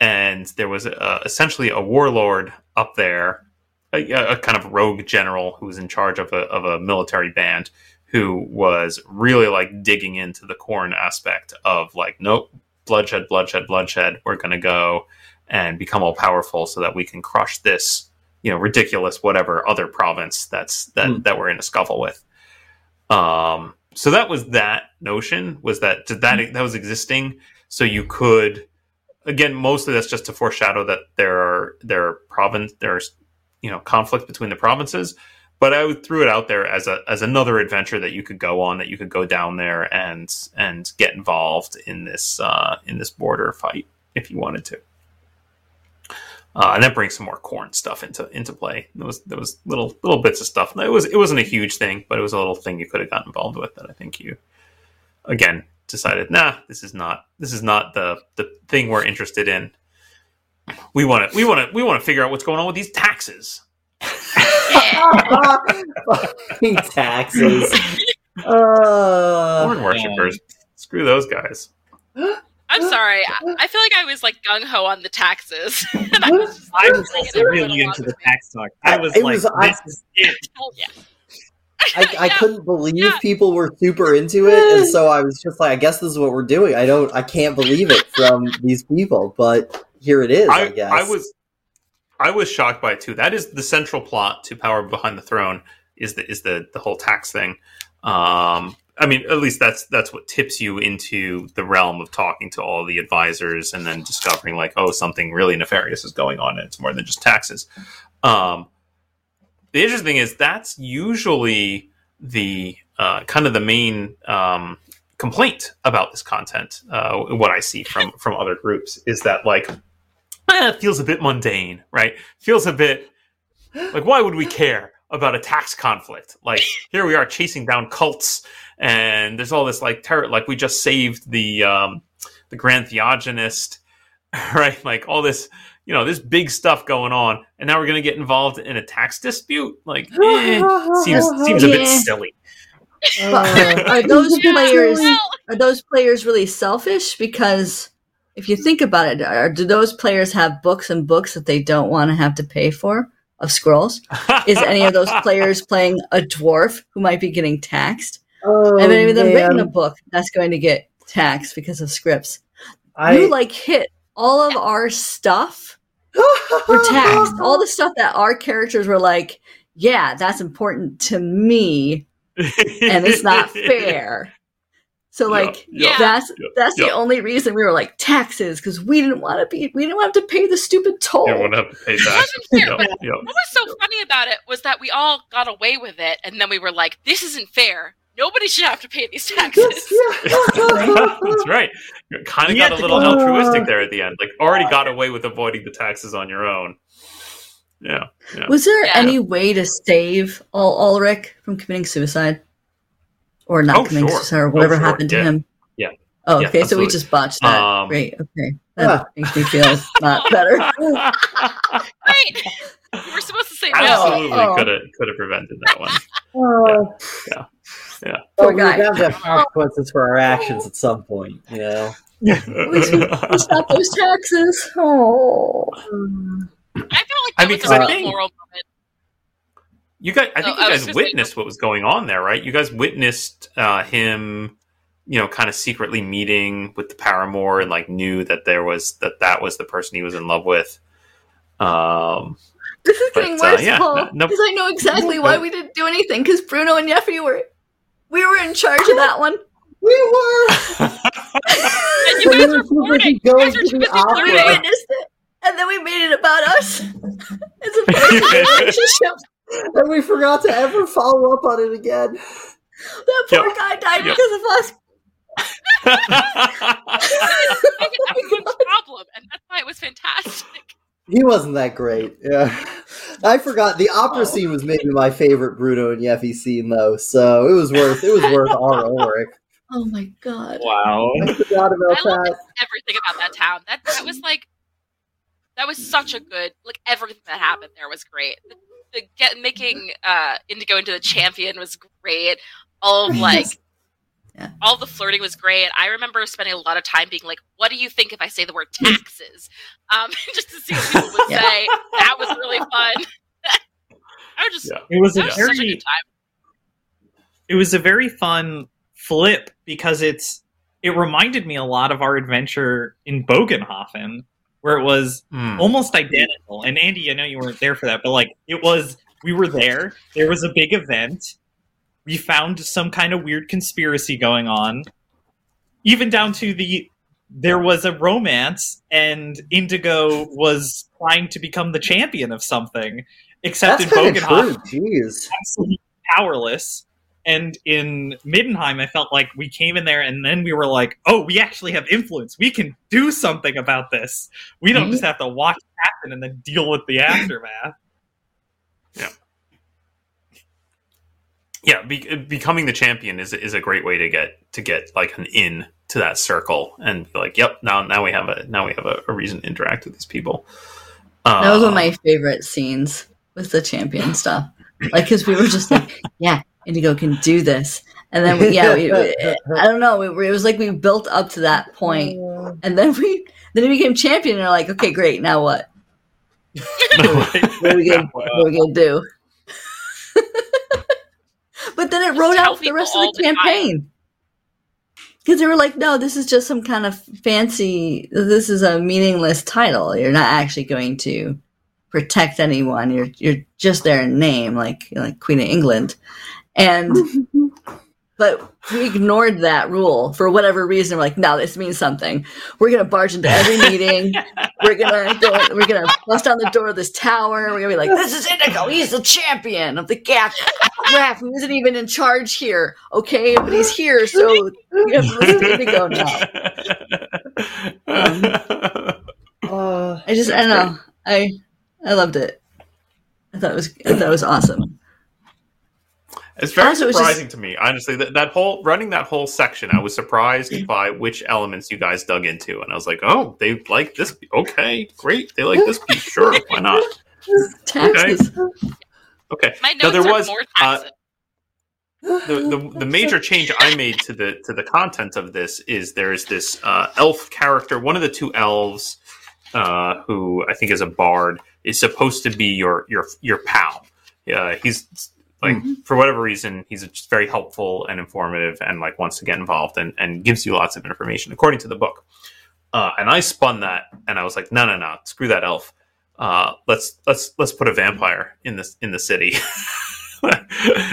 And there was uh, essentially a warlord up there a, a kind of rogue general who was in charge of a, of a military band who was really like digging into the Khorne aspect of like nope bloodshed bloodshed bloodshed we're going to go and become all powerful so that we can crush this you know ridiculous whatever other province that's that Hmm. that we're in a scuffle with um so that was that notion was that that that was existing so you could again mostly that's just to foreshadow that there are there are province there's you know conflict between the provinces but I would threw it out there as a as another adventure that you could go on that you could go down there and and get involved in this uh, in this border fight if you wanted to. Uh, and that brings some more Khorne stuff into into play. There was there was little little bits of stuff. It was it wasn't a huge thing, but it was a little thing you could have gotten involved with that I think you again decided, nah, this is not this is not the the thing we're interested in. We want to we want to we want to figure out what's going on with these taxes. Taxes. Uh, Khorne worshippers, screw those guys. I'm sorry. I, I feel like I was like gung ho on the taxes. I was I was playing also really into the tax talk. I was It like, was- I- this is it. Hell yeah. I, I Yeah. couldn't believe Yeah. people were super into it, and so I was just like, I guess this is what we're doing. I don't, I can't believe it from these people, but here it is. I, I, guess. I was I was shocked by it too. That is the central plot to Power Behind the Throne is the is the the whole tax thing. Um, I mean, at least that's that's what tips you into the realm of talking to all the advisors and then discovering like, oh, something really nefarious is going on, and it's more than just taxes. Um, the interesting thing is that's usually the uh, kind of the main um, complaint about this content. Uh, what I see from from other groups is that like eh, it feels a bit mundane, right? Feels a bit like why would we care about a tax conflict? Like here we are chasing down cults, and there's all this like terror. Like we just saved the um, the Grand Theogonist, right? Like all this, you know, this big stuff going on, and now we're going to get involved in a tax dispute. Like eh, seems seems a bit silly. But are those players are those players really selfish? Because if you think about it, are, do those players have books and books that they don't want to have to pay for of scrolls? Is any of those players playing a dwarf who might be getting taxed? Oh, Have any of them written a book that's going to get taxed because of scripts? I, you like hit all of our stuff were taxed. All the stuff that our characters were like, yeah, that's important to me, and it's not fair. So like yeah. that's Yeah, that's yeah. the only reason we were like taxes because we didn't want to be we didn't want to have to pay the stupid toll. You won't have to pay It tax. wasn't fair. But what was so funny about it was that we all got away with it, and then we were like, "This isn't fair. Nobody should have to pay these taxes." That's right. You kind of got a little uh, altruistic there at the end. Like already got away with avoiding the taxes on your own. Yeah. Yeah. Was there Yeah. any way to save Ul- Ulrich from committing suicide, or not Oh, committing sure. suicide, or Oh, whatever sure. happened to Yeah. him? Yeah. Oh, Yeah, okay. so we just botched that. Um, Great. Okay. That Yeah. makes me feel not better. Right? You were supposed to say no. Absolutely Oh. could have could have prevented that one. Oh, Yeah. Yeah. Poor we're guy. bound to have consequences for our actions at some point, you know. We stop those taxes. Oh. I felt like I mean, was 'cause a I real think- moral moment. You guys, I think Oh, you guys gonna witnessed what was going on there, right? You guys witnessed uh, him, you know, kind of secretly meeting with the paramour and like knew that there was that that was the person he was in love with. Um, This is But, getting uh, worse, yeah, Paul. no- no- Because I know exactly why we didn't do anything. Because Bruno and Yeffy were, we were in charge of that one. We were. And you guys were flirting. You guys were too busy Opera. We flirting. witnessed it, and then we made it about us. It's a perfect relationship. and we forgot to ever follow up on it again. That poor Yep. guy died Yep. because of us. Make it everyone's problem, and that's why it was fantastic. He wasn't that great. Yeah, I forgot the opera scene was maybe my favorite Bruno and Yeffy scene though, so it was worth it was worth our Ulrich. Oh my god. Wow. I forgot about I love that. everything about that town. That that was like that was such a good like everything that happened there was great. The, the get making uh Indigo into the champion was great. All of like Yeah. all the flirting was great. I remember spending a lot of time being like, "What do you think if I say the word taxes?" Um, just to see what people would Yeah. say. That was really fun. I was just Yeah. It was a that was such a very good time. it was a very fun flip because it's it reminded me a lot of our adventure in Bogenhafen, where it was Hmm. almost identical. And Andy, I know you weren't there for that, but like it was we were there, there was a big event, we found some kind of weird conspiracy going on. Even down to the there was a romance and Indigo was trying to become the champion of something. Except That's in kind of Bogenhafen, true. Jeez. absolutely powerless. And in Middenheim, I felt like we came in there and then we were like, oh, we actually have influence. We can do something about this. We don't Mhm. just have to watch it happen and then deal with the aftermath. yeah, be- becoming the champion is is a great way to get to get like an in to that circle and be like, yep, now now we have a now we have a, a reason to interact with these people. Uh, That was one of my favorite scenes with the champion stuff. Like, because we were just like, yeah, Indigo can do this. And then, we, yeah, we, I don't know. It, it was like we built up to that point, and then we then we became champion. And we're like, okay, great. Now what? What are we gonna, what are we gonna do? But then it wrote out the rest of the the campaign. Because they were like, no, this is just some kind of fancy. This is a meaningless title. You're not actually going to protect anyone. You're you're just there in name, like like Queen of England, and but we ignored that rule for whatever reason. We're like, no, this means something. We're gonna barge into every meeting. we're gonna go. We're gonna bust on the door of this tower. We're gonna be like, this is Indigo. He's the champion of the gap. Graf, who isn't even in charge here, okay? But he's here, so we have to listen to Indigo now. Uh, I just, I don't know. I, I loved it. I thought it was, I thought it was awesome. It's very Also, it's surprising to me, honestly. That, that whole running that whole section, I was surprised by which elements you guys dug into, and I was like, "Oh, they like this. Okay, great. They like this piece. Sure, why not? Taxes. Okay." My Now, there are was, more uh, the, the the major change I made to the to the content of this is there is this uh, elf character. One of the two elves, uh, who I think is a bard, is supposed to be your your your pal. Uh, he's like for whatever reason he's just very helpful and informative and like wants to get involved and, and gives you lots of information according to the book. Uh, and I spun that and I was like, no, no, no, screw that elf. Uh, let's let's let's put a vampire in this in the city.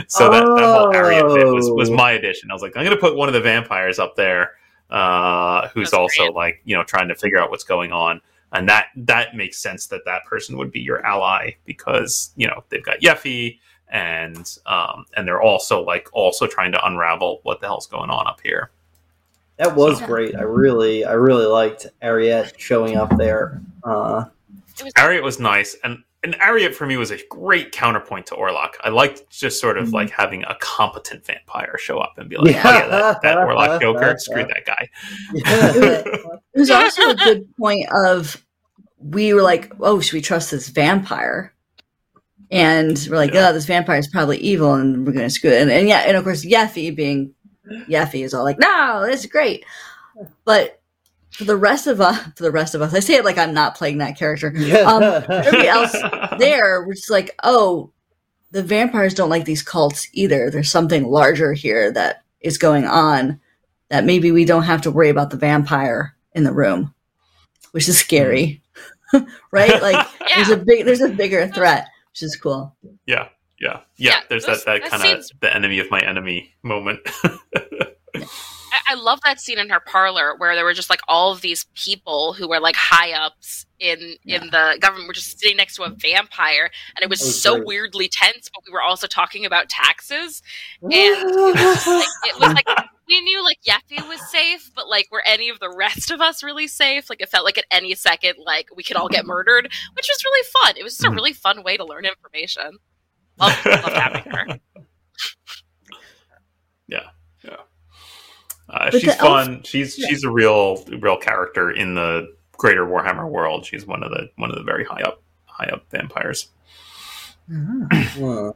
so that, that whole area bit was, was Oh. my addition. I was like, I'm going to put one of the vampires up there, uh, who's That's also great. like you know trying to figure out what's going on, and that that makes sense that that person would be your ally because you know they've got Yeffy and um, and they're also like also trying to unravel what the hell's going on up here. that was So- great. I really, I really liked Ariette showing up there. Uh, It was Ariat was nice, and and Ariat for me was a great counterpoint to Orlok. I liked just sort of Mhm. like having a competent vampire show up and be like, Yeah. oh yeah, that, that Orlok Joker, screw that guy. It was also a good point of we were like, oh, should we trust this vampire? And we're like, Yeah. oh, this vampire is probably evil, and we're going to screw it. And, and yeah, and of course, Yeffy being Yeffy is all like, no, this is great. But for the rest of us, for the rest of us, I say it like I'm not playing that character. Um, everybody else there, we're just like, oh, the vampires don't like these cults either. There's something larger here that is going on that maybe we don't have to worry about the vampire in the room, which is scary, right? Like there's a big, there's a bigger threat, which is cool. yeah, yeah, yeah. Yeah, there's those- that that that kind of seems- the enemy of my enemy moment. I, I love that scene in her parlor where there were just like all of these people who were like high ups in in the government were just sitting next to a vampire, and it was, was so great. weirdly tense. But we were also talking about taxes, and it was like it was like we knew like Yeffy was safe, but like were any of the rest of us really safe? Like it felt like at any second like we could all get murdered, which was really fun. It was just a Mhm. really fun way to learn information. Loved, loved having her. Uh, But she's the elf- fun. She's yeah. she's a real real character in the greater Warhammer world. She's one of the one of the very high up high up vampires. Huh.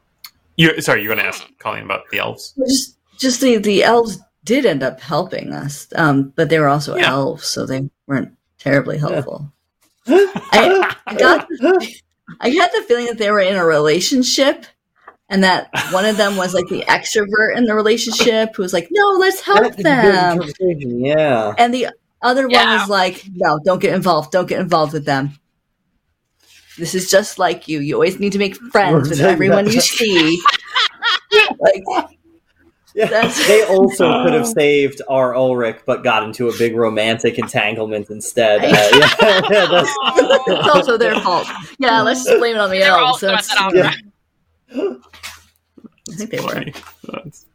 You sorry, you're going to ask Colleen about the elves? Just, just the the elves did end up helping us, um, but they were also Yeah. elves, so they weren't terribly helpful. I, I got the, I got the feeling that they were in a relationship, and that one of them was like the extrovert in the relationship who was like, "No, let's help That's a good them," Yeah. and the other one was like, "No, don't get involved. Don't get involved with them. This is just like you. You always need to make friends with everyone you see." like, Yeah. That's- They also could have saved our Ulrich, but got into a big romantic entanglement instead. Uh, yeah, yeah, that's- it's also their fault. Yeah, let's just blame it on the They're elves. also at That's- that yeah. I think they were. Funny. That's-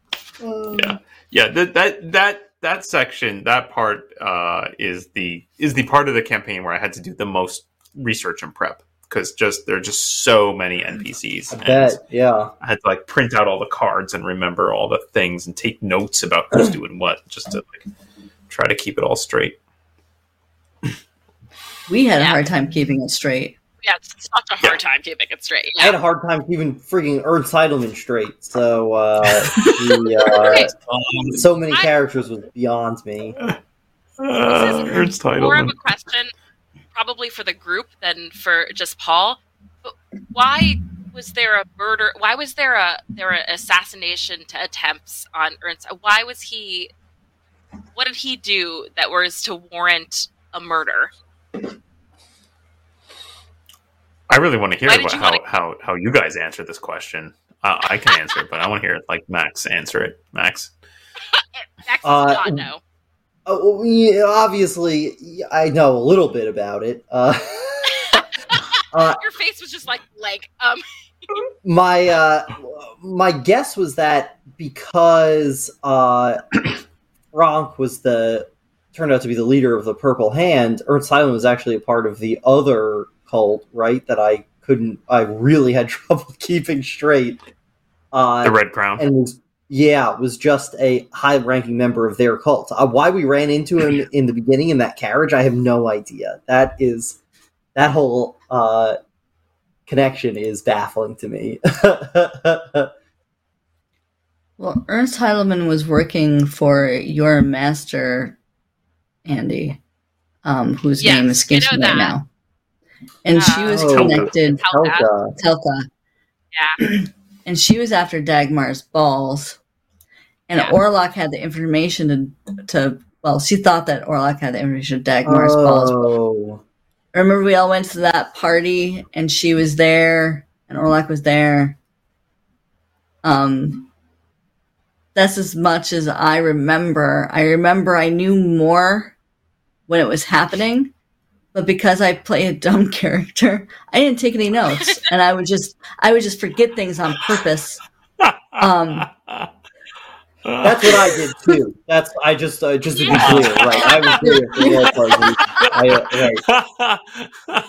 yeah, yeah. That that that that section, that part, uh, is the is the part of the campaign where I had to do the most research and prep because just there are just so many NPCs. I and bet. Yeah. I had to like print out all the cards and remember all the things and take notes about who's doing what, just to like try to keep it all straight. We had a hard time keeping it straight. Yeah, it's such a hard time keeping it straight. I had a hard time keeping freaking Ernst Heidelman straight. So, uh, the, uh, so many I- characters was beyond me. Uh, This Ernst More of a question, probably for the group than for just Paul. But why was there a murder? Why was there a there were assassination to attempts on Ernst? Why was he? What did he do that was to warrant a murder? I really want to hear about how, wanna- how how you guys answer this question. Uh, I can answer it, but I want to hear it like Max answer it. Max. Max Uh, not know. Oh, yeah, obviously, I know a little bit about it. Uh, uh, Your face was just like like um my uh, my guess was that because uh, Frank was the turned out to be the leader of the Purple Hand, Ernst Simon was actually a part of the other cult, right? That I couldn't, I really had trouble keeping straight. Uh, The Red Crown. and was yeah was just a high ranking member of their cult uh, why we ran into him in the beginning in that carriage i have no idea that is that whole uh connection is baffling to me Well, Ernst Heidelman was working for your master, Andy, um, whose Yes, name I escapes me right now. And she was Oh. connected, Helga. Helga. Telka, Yeah. and she was after Dagmar's balls. And Yeah. Orlok had the information to, to, well, she thought that Orlok had the information of Dagmar's balls. oh Remember, we all went to that party, and she was there, and Orlok was there. Um, that's as much as I remember. I remember I knew more when it was happening, but because I play a dumb character, I didn't take any notes, and I would just I would just forget things on purpose. Um, that's what i did too that's i just uh, just to be clear right i was there at the role party I, uh, right.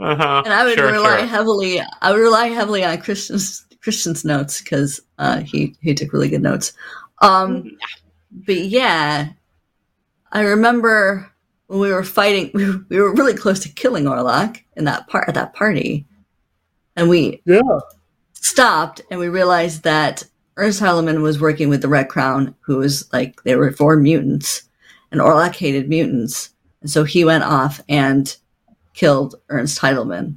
uh-huh. and I would Sure, rely sure. heavily. I would rely heavily on Christian's Christian's notes because uh, he he took really good notes. Um, but yeah, I remember when we were fighting. We were, we were really close to killing Orlok in that part at that party, and we yeah stopped and we realized that Ernst Heidelman was working with the Red Crown, who was like they were four mutants, and Orlok hated mutants, and so he went off and killed Ernst Heidelman,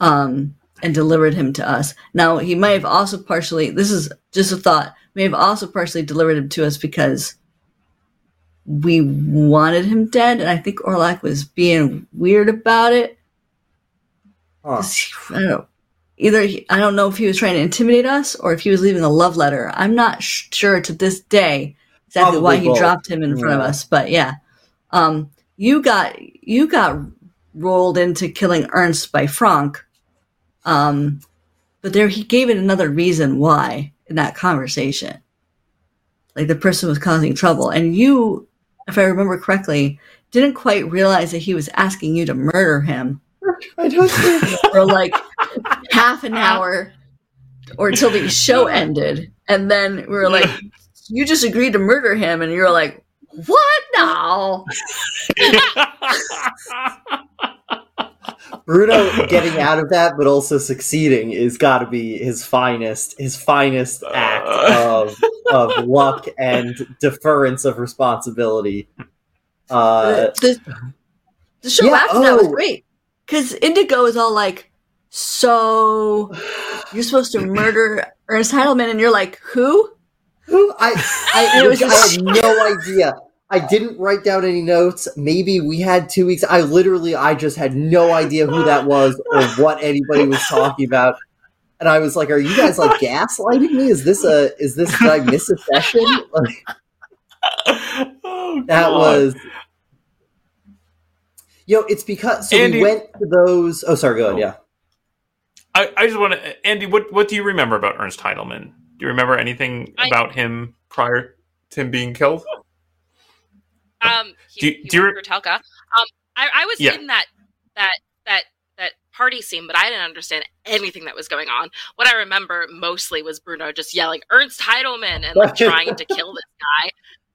um, and delivered him to us. Now he might have also partially. This is just a thought. May have also partially delivered him to us because we wanted him dead, and I think Orlok was being weird about it. Huh. I don't know. Either he, I don't know if he was trying to intimidate us or if he was leaving a love letter. I'm not sh- sure to this day exactly why he both. dropped him in front of us. But yeah, um, you got you got rolled into killing Ernst by Frank, um, but there he gave it another reason why in that conversation. Like the person was causing trouble, and you, if I remember correctly, didn't quite realize that he was asking you to murder him I don't think for like half an hour or until the show ended. And then we were like, you just agreed to murder him. And you're like, what now? Bruno getting out of that, but also succeeding, is got to be his finest, his finest act of of luck and deference of responsibility. Uh, the, the show yeah, after that was oh. great. Because Indigo is all like, so you're supposed to murder Ernst Heidelman. And you're like, who? who I I, It was I had no idea. I didn't write down any notes. Maybe we had two weeks. I literally, I just had no idea who that was or what anybody was talking about. And I was like, "Are you guys like gaslighting me? Is this a? Is this? Did I miss a session?" Like, oh, that God. was yo it's because so Andy- we went to those oh sorry go ahead yeah I, I just want to, Andy. What what do you remember about Ernst Heidelman? Do you remember anything I- about him prior to him being killed? Um, he, Do you- he do you re- Telka. Um, I, I was Yeah. in that that that that party scene, but I didn't understand anything that was going on. What I remember mostly was Bruno just yelling Ernst Heidelman and like trying to kill this guy.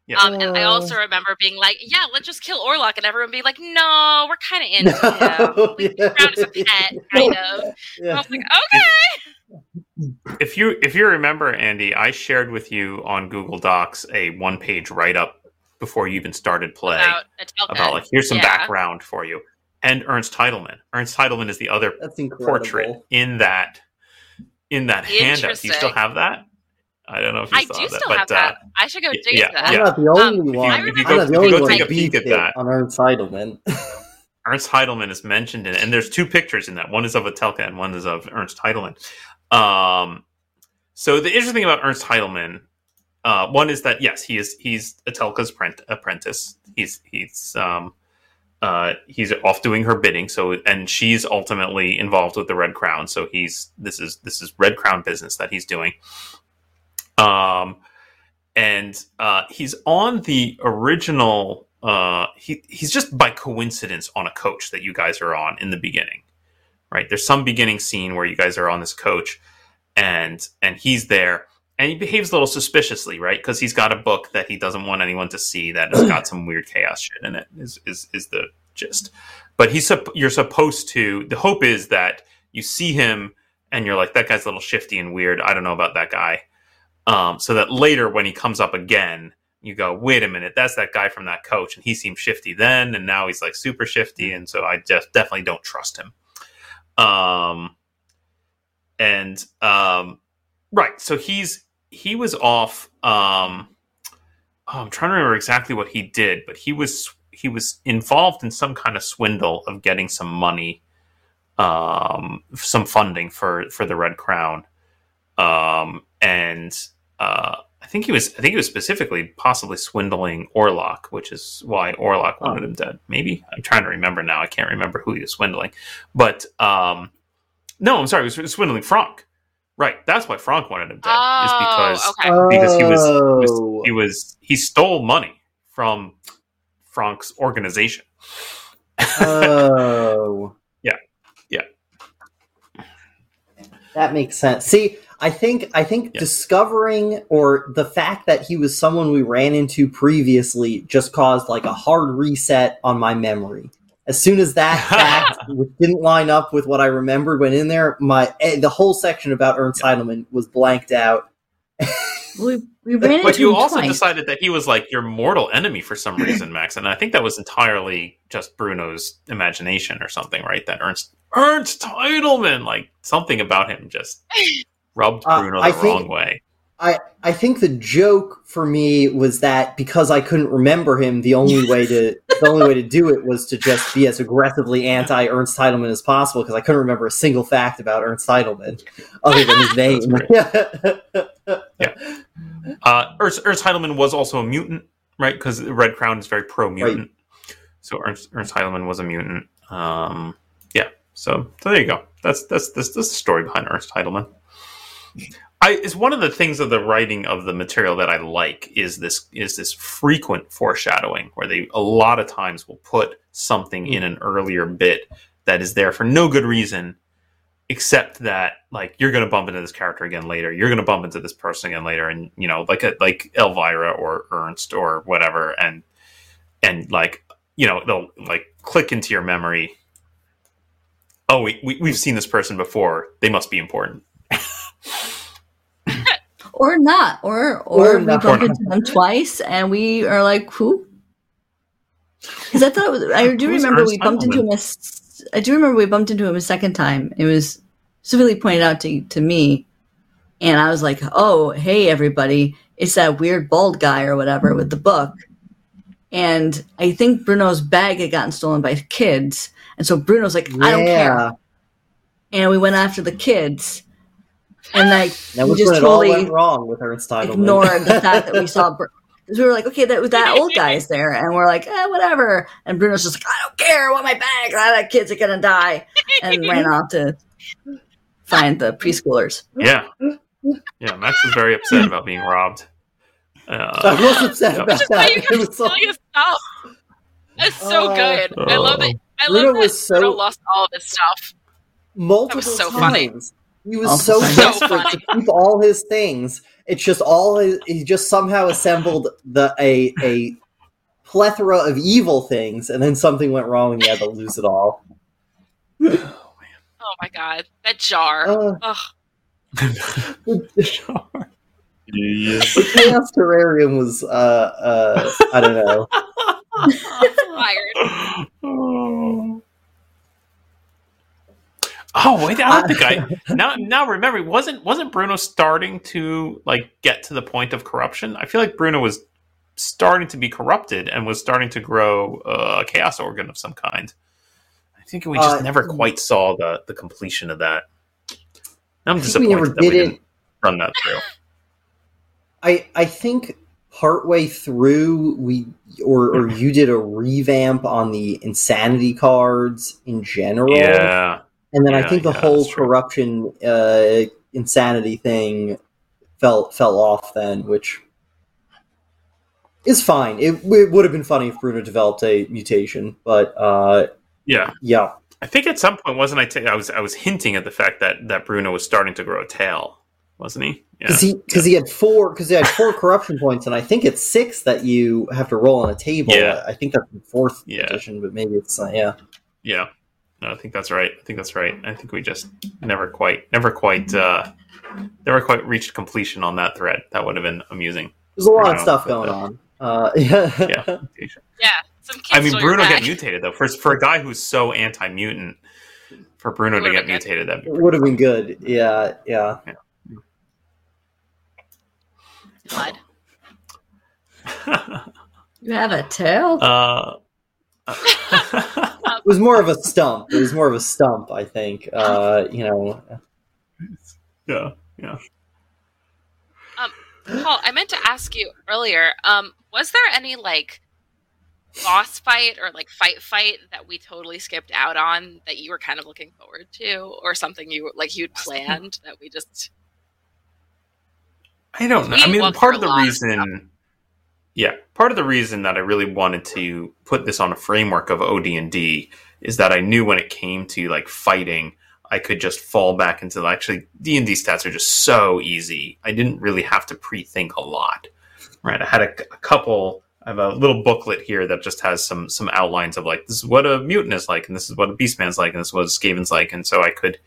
Yeah. Um, and I also remember being like, "Yeah, let's just kill Orlok," and everyone being like, "No, we're kind of into him. We Yeah. around as a pet, kind of." And I Yeah. was like, "Okay." If you if you remember, Andy, I shared with you on Google Docs a one page write up before you even started play About about like here's some Yeah. background for you. And Ernst Heidelman. Ernst Heidelman is the other that's incredible portrait in that in that handout. Do you still have that? I don't know if you I saw do that, still but have that. Uh, I should go y- dig yeah, that. i'm yeah. not the Um, only if you- one if you i'm go- if you go take who a peek at that- on ernst heidelman Ernst Heidelman is mentioned in it, and there's two pictures in that. One is of Etelka and one is of Ernst Heidelman. Um, so the interesting thing about Ernst Heidelman, uh, one is that yes, he is he's Etelka's prent- apprentice. He's he's um, uh, he's off doing her bidding. So and she's ultimately involved with the Red Crown. So he's this is this is Red Crown business that he's doing. Um, and uh, he's on the original. Uh, he he's just by coincidence on a coach that you guys are on in the beginning, right? There's some beginning scene where you guys are on this coach, and and he's there, and he behaves a little suspiciously, right? Because he's got a book that he doesn't want anyone to see that has got some weird chaos shit in it. Is is is the gist? But he's you're supposed to. The hope is that you see him and you're like, that guy's a little shifty and weird. I don't know about that guy. Um, so that later when he comes up again, you go, wait a minute, that's that guy from that coach, and he seemed shifty then, and now he's like super shifty, and so I just definitely don't trust him. Um, and um, right, so he's he was off. Um, oh, I'm trying to remember exactly what he did, but he was he was involved in some kind of swindle of getting some money, um, some funding for for the Red Crown, um, and uh, I think he was I think he was specifically possibly swindling Orlok, which is why Orlok wanted him dead. Maybe I'm trying to remember now. I can't remember who he was swindling, but um, no, I'm sorry, he was swindling Frank. Right, that's why Frank wanted him dead. is because Oh, okay. because he was, he was Oh. he was he stole money from Frank's organization. oh. Yeah. Yeah. That makes sense. See, I think I think Yeah. discovering or the fact that he was someone we ran into previously just caused like a hard reset on my memory. As soon as that fact which didn't line up with what I remembered went in there, my eh, the whole section about Ernst Heidlemann was blanked out. We, we ran into But you also twice. decided that he was like your mortal enemy for some reason, Max, and I think that was entirely just Bruno's imagination or something, right? That Ernst Ernst Heidlemann, like something about him just rubbed Uh, Bruno the I think- wrong way. I, I think the joke for me was that because I couldn't remember him, the only way to the only way to do it was to just be as aggressively anti Ernst Heidlemann as possible because I couldn't remember a single fact about Ernst Heidlemann other than his name. Uh, Ernst, Ernst Heidlemann was also a mutant, right? Because Red Crown is very pro mutant. So Ernst, Ernst Heidlemann was a mutant. Um, yeah. So, so there you go. That's that's that's the story behind Ernst Heidlemann. I is one of the things of the writing of the material that I like is this is this frequent foreshadowing where they a lot of times will put something in hmm. an earlier bit that is there for no good reason except that like you're going to bump into this character again later you're going to bump into this person again later and you know like a, like elvira or ernst or whatever and and like you know they'll like click into your memory oh we, we, we've seen this person before they must be important or not, or or, Or we not. bump into them twice, and we are like, who? Because I thought it was, I do remember we bumped into him. A, s- I do remember we bumped into him a second time. It was specifically pointed out to to me, and I was like, "Oh, hey, everybody! It's that weird bald guy or whatever with the book." And I think Bruno's bag had gotten stolen by kids, and so Bruno's like, "I don't care," and we went after the kids, and like That we was just when it totally all went wrong with Ernst Heidlemann. ignored the fact that we saw because we were like, okay, that that old guy's there, and we're like, eh, whatever. And Bruno's just like, I don't care, I want my bag. Ah, that kid's are gonna die, and ran off to find the preschoolers. yeah yeah max was very upset about being robbed I uh, was upset Yep. about Just that. you It kept was so- stealing his stuff. It's so Oh. good. I love it. I Bruno love that was so- Bruno lost all of his stuff. multiple so funny. Times. He was Oh, so so desperate to keep all his things. It's just all his, he just somehow assembled the a a plethora of evil things, and then something went wrong, and he had to lose it all. Oh my god, that jar. Uh, Ugh. the Chaos Terrarium was uh uh I don't know. Fired. oh. Oh wait, I don't think I now now remember wasn't wasn't Bruno starting to like get to the point of corruption? I feel like Bruno was starting to be corrupted and was starting to grow uh, a chaos organ of some kind. I think we just Uh, never quite saw the the completion of that. I'm I think we disappointed never that we did it. didn't run that through. I I think partway through we or or you did a revamp on the insanity cards in general. Yeah, And then I think the yeah, whole corruption uh, insanity thing fell fell off then, which is fine. It, it would have been funny if Bruno developed a mutation, but uh, yeah. yeah, I think at some point wasn't I? T- I was I was hinting at the fact that that Bruno was starting to grow a tail, wasn't he? Yeah. because he because he had four because he had four corruption points, and I think it's six that you have to roll on a table. Yeah. I think that's the fourth Yeah. edition, but maybe it's uh, yeah. Yeah. No, I think that's right. I think that's right. I think we just never quite, never quite, uh, never quite reached completion on that thread. That would have been amusing. There's a lot of Bruno, stuff but, going uh, on. Uh, yeah, Yeah. Yeah, some I mean, Bruno get mutated though. For for a guy who's so anti-mutant, for Bruno to get mutated, that'd it would have been good. Yeah, yeah. Blood. You have a tail? uh, It was more of a stump. It was more of a stump, I think. Uh, you know, yeah, yeah. Paul, I meant to ask you earlier. Um, was there any like boss fight or like fight fight that we totally skipped out on that you were kind of looking forward to, or something you like you'd planned that we just I don't know. We I mean, part of the a lot of reason, yeah, part of the reason that I really wanted to put this on a framework of OD and D is that I knew when it came to like fighting, I could just fall back into actually D and D stats are just so easy. I didn't really have to pre-think a lot, right? I had a, a couple. I have a little booklet here that just has some some outlines of like this is what a mutant is like, and this is what a beastman's like, and this is what a Skaven's like, and so I could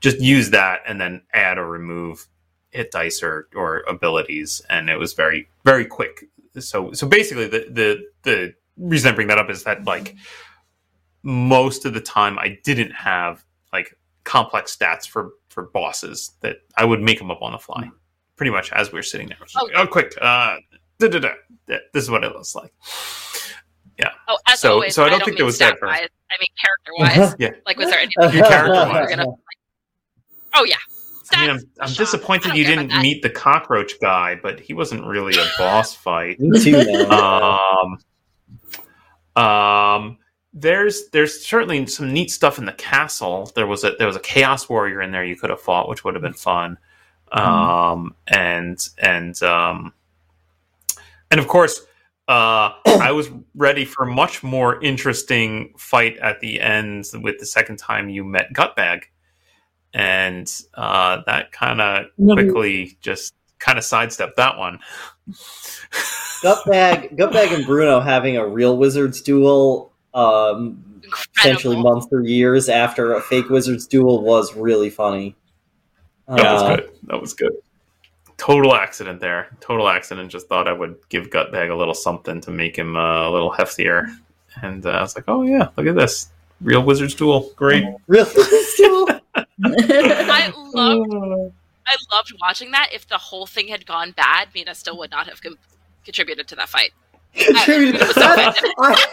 just use that and then add or remove hit dice or, or abilities, and it was very very quick. So so basically, the the the reason I bring that up is that like most of the time I didn't have like complex stats for for bosses that I would make them up on the fly, pretty much as we were sitting there. I was like, oh, quick! Uh, da, da, da. This is what it looks like. Yeah. Oh as So- always. so I don't don't think mean there was that stat wise. I mean character wise. Yeah. like, was there anything Your character you wise. gonna? Like, oh yeah. I mean, I'm, I'm disappointed you didn't meet the cockroach guy, but he wasn't really a boss fight. me too. Um, um, there's there's certainly some neat stuff in the castle. There was a there was a chaos warrior in there you could have fought, which would have been fun. Um, and and um, and of course, uh, I was ready for a much more interesting fight at the end with the second time you met Gutbag, and uh, that kind of quickly just kind of sidestepped that one. Gutbag, Gutbag, and Bruno having a real wizards duel, um, essentially months or years after a fake wizards duel, was really funny. That Uh, was good. That was good. Total accident there. Total accident. Just thought I would give Gutbag a little something to make him uh, a little heftier. And uh, I was like, oh, yeah, look at this. Real Wizards Duel. Great. Real wizards duel. I loved oh. I loved watching that. If the whole thing had gone bad, Mina still would not have com- contributed to that fight. contributed It was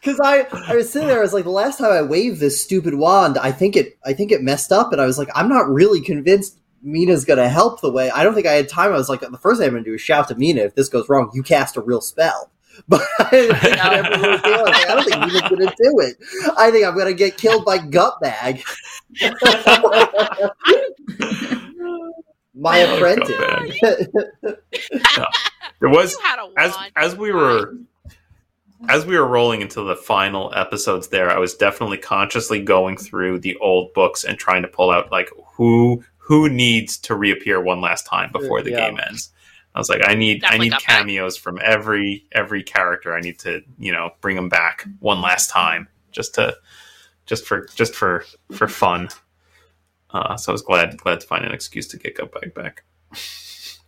because I, I was sitting there. I was like, the last time I waved this stupid wand, I think it I think it messed up, and I was like, I'm not really convinced Mina's gonna help the way. I don't think I had time. I was like, the first thing I'm gonna do is shout to Mina. If this goes wrong, you cast a real spell. But I didn't think I'd ever really do it. I was like, I don't think Mina's gonna do it. I think I'm gonna get killed by Gutbag. My Oh, apprentice. There was, you had a as, as we were. As we were rolling into the final episodes there, I was definitely consciously going through the old books and trying to pull out like who who needs to reappear one last time before the Yeah. game ends. I was like, I need Definitely I need got that. cameos from every every character. I need to you know bring them back one last time just to just for just for for fun. Uh, so I was glad glad to find an excuse to get Gutbag back.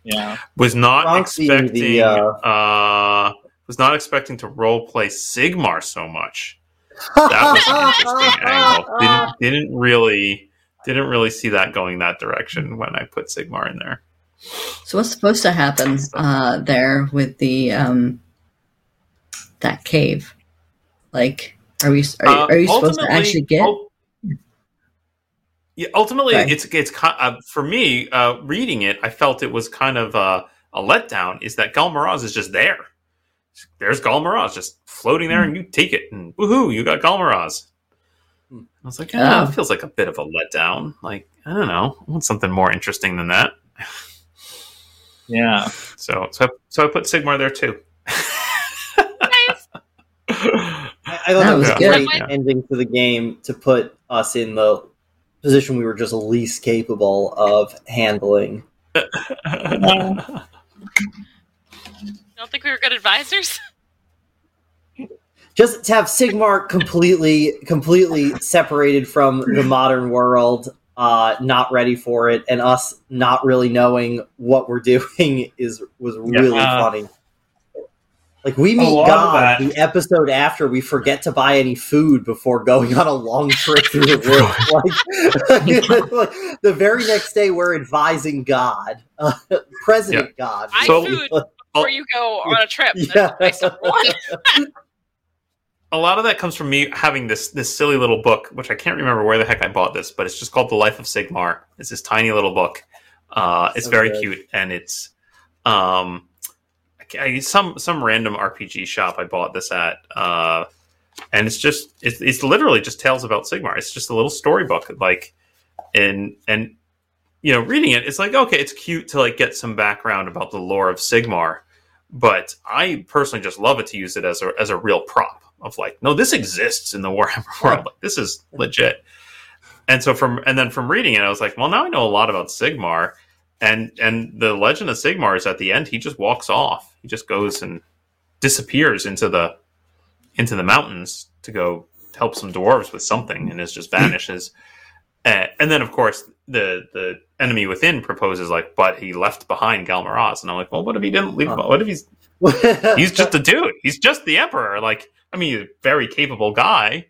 Yeah. Was not Bronx expecting the, uh... uh, was not expecting to role play Sigmar so much. That was an interesting angle. Didn't didn't really didn't really see that going that direction when I put Sigmar in there. So what's supposed to happen uh, there with the um, that cave? Like, Are we? Are, Uh, are you supposed to actually get? ul- yeah, ultimately, Okay. it's it's uh, for me uh, reading it. I felt it was kind of uh, a letdown. Is that Ghal Maraz is just there? There's Ghal Maraz just floating there, and you take it, and woohoo, you got Ghal Maraz. Hmm. I was like, ah, Oh. it feels like a bit of a letdown. Like, I don't know, I want something more interesting than that. Yeah. So, so, I, so I put Sigmar there too. Nice. I, I thought that, That was was a good. great ending to the game to put us in the position we were just least capable of handling. You don't think we were good advisors? Just to have Sigmar completely, completely separated from the modern world, uh, not ready for it, and us not really knowing what we're doing is was really Yeah. funny. Like we meet God the episode after we forget to buy any food before going on a long trip through the world. Like, like, the very next day, we're advising God, uh, President God. I So- food before you go on a trip. Yeah. That's my step one. A lot of that comes from me having this this silly little book, which I can't remember where the heck I bought this, but it's just called The Life of Sigmar. It's this tiny little book. Uh, it's very good. cute, and it's um, I, some some random RPG shop I bought this at, uh, and it's just it's, it's literally just tales about Sigmar. It's just a little storybook, like and and you know, reading it, it's like okay, it's cute to like get some background about the lore of Sigmar, but I personally just love it to use it as a as a real prop of like, no, this exists in the Warhammer world. Like this is legit. And so from and then from reading it, I was like, well, now I know a lot about Sigmar, and and the legend of Sigmar is at the end. He just walks off. He just goes and disappears into the into the mountains to go help some dwarves with something, and it just vanishes. Uh, and then, of course, the the enemy within proposes like, but he left behind Ghal Maraz, and I'm like, well, what if he didn't leave? Huh. What if he's he's just a dude. He's just the emperor. Like, I mean, he's a very capable guy,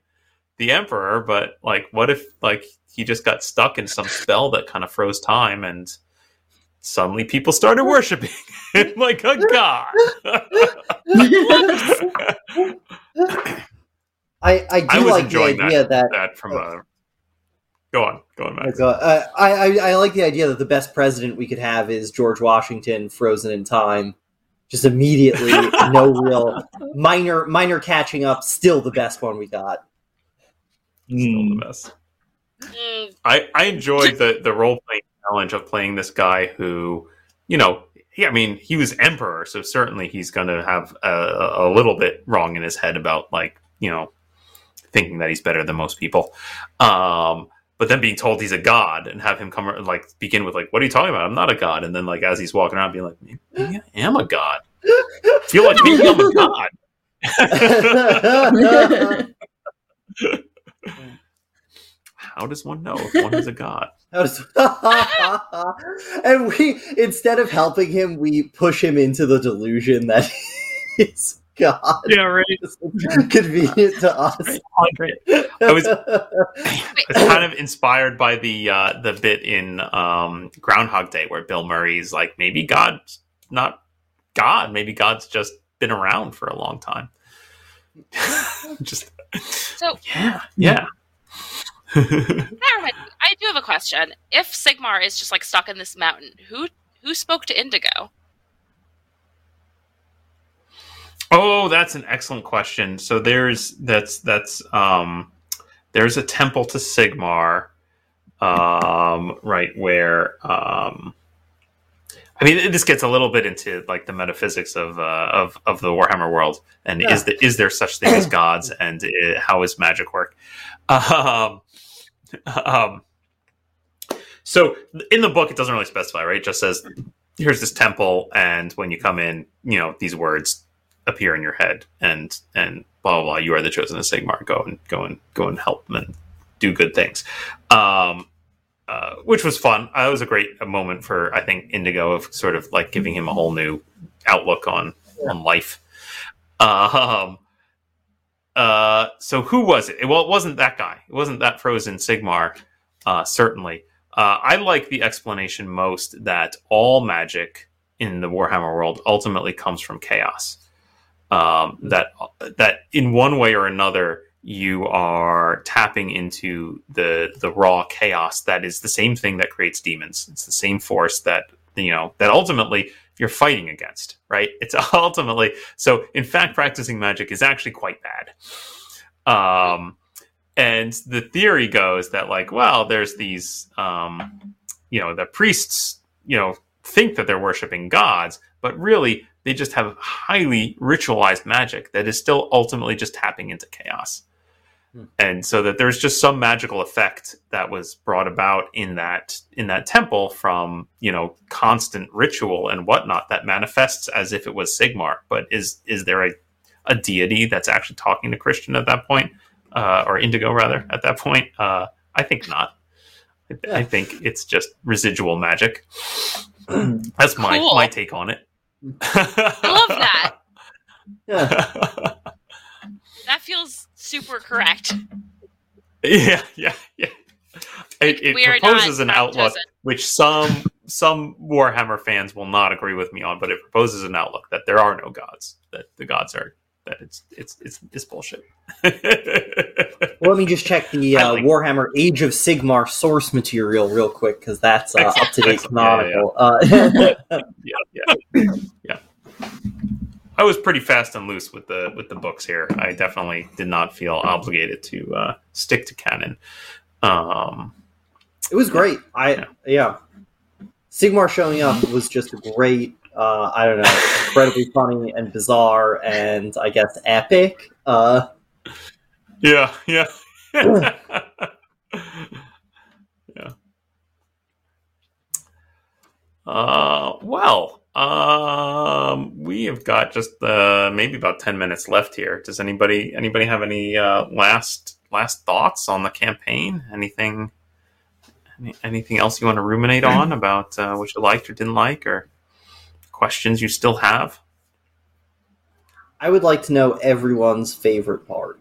the emperor. But like, what if like he just got stuck in some spell that kind of froze time, and suddenly people started worshiping him like a god? I, I do I like the idea that, that from uh, go on, go on, Max. uh, I, I I like the idea that the best president we could have is George Washington frozen in time. Just immediately, no real minor minor catching up. Still the best one we got. Still Mm. the best. Mm, I, I enjoyed the, the role playing challenge of playing this guy who, you know, he, I mean, he was emperor, so certainly he's going to have a, a little bit wrong in his head about like, you know, thinking that he's better than most people. Um, but then being told he's a god and have him come like begin with like, "What are you talking about? I'm not a god." And then like as he's walking around, being like, "Maybe, I am a god. I feel like maybe I'm a god." How does one know if one is a god? And we instead of helping him, we push him into the delusion that he's God. Yeah, right. It's convenient to us. I was- It's kind of inspired by the uh, the bit in um, Groundhog Day where Bill Murray's like, maybe God's not God, maybe God's just been around for a long time. just So yeah, yeah. that reminds me, I do have a question. If Sigmar is just like stuck in this mountain, who who spoke to Indigo? Oh, that's an excellent question. So there's that's that's um, there's a temple to Sigmar, um, right where um, I mean, this gets a little bit into like the metaphysics of uh, of of the Warhammer world, and Yeah. is the, is there such thing as gods, and uh, how does magic work? Um, um, so in the book, it doesn't really specify, right? It just says here's this temple, and when you come in, you know these words appear in your head, and and blah blah blah. You are the chosen of Sigmar. Go and go and go and help them and do good things. Um, uh, which was fun. Uh, it was a great moment for I think Indigo of sort of like giving him a whole new outlook on on life. Um, uh, so who was it? Well, it wasn't that guy. It wasn't that frozen Sigmar. Uh, certainly, uh, I like the explanation most that all magic in the Warhammer world ultimately comes from chaos. Um, that that in one way or another, you are tapping into the the raw chaos that is the same thing that creates demons. It's the same force that you know that ultimately you're fighting against, right? It's ultimately so. In fact, practicing magic is actually quite bad. Um, and the theory goes that like, well, there's these, um, you know, the priests, you know, think that they're worshiping gods, but really they just have highly ritualized magic that is still ultimately just tapping into chaos. Hmm. And so that there's just some magical effect that was brought about in that in that temple from you know constant ritual and whatnot that manifests as if it was Sigmar. But is is there a a deity that's actually talking to Christian at that point, uh, or Indigo rather at that point? Uh, I think not. I, I think it's just residual magic. That's my Cool. my take on it. I love that. Yeah. That feels super correct. yeah, yeah, yeah. It, it we proposes not an outlook chosen. which some some Warhammer fans will not agree with me on, but it proposes an outlook that there are no gods, that the gods are that it's it's it's, it's bullshit. Well, let me just check the uh, like- Warhammer Age of Sigmar source material real quick because that's uh, up to date excellent. Yeah, canonical. Uh, yeah, yeah, yeah. I was pretty fast and loose with the with the books here. I definitely did not feel obligated to uh, stick to canon. Um, it was great. I Yeah. yeah. Sigmar showing up was just great. Uh, I don't know, incredibly funny and bizarre, and I guess epic. Uh, yeah, yeah, yeah. Uh, well, um, we have got just uh, maybe about ten minutes left here. Does anybody anybody have any uh, last last thoughts on the campaign? Anything any, anything else you want to ruminate on about uh, what you liked or didn't like, or questions you still have? I would like to know everyone's favorite part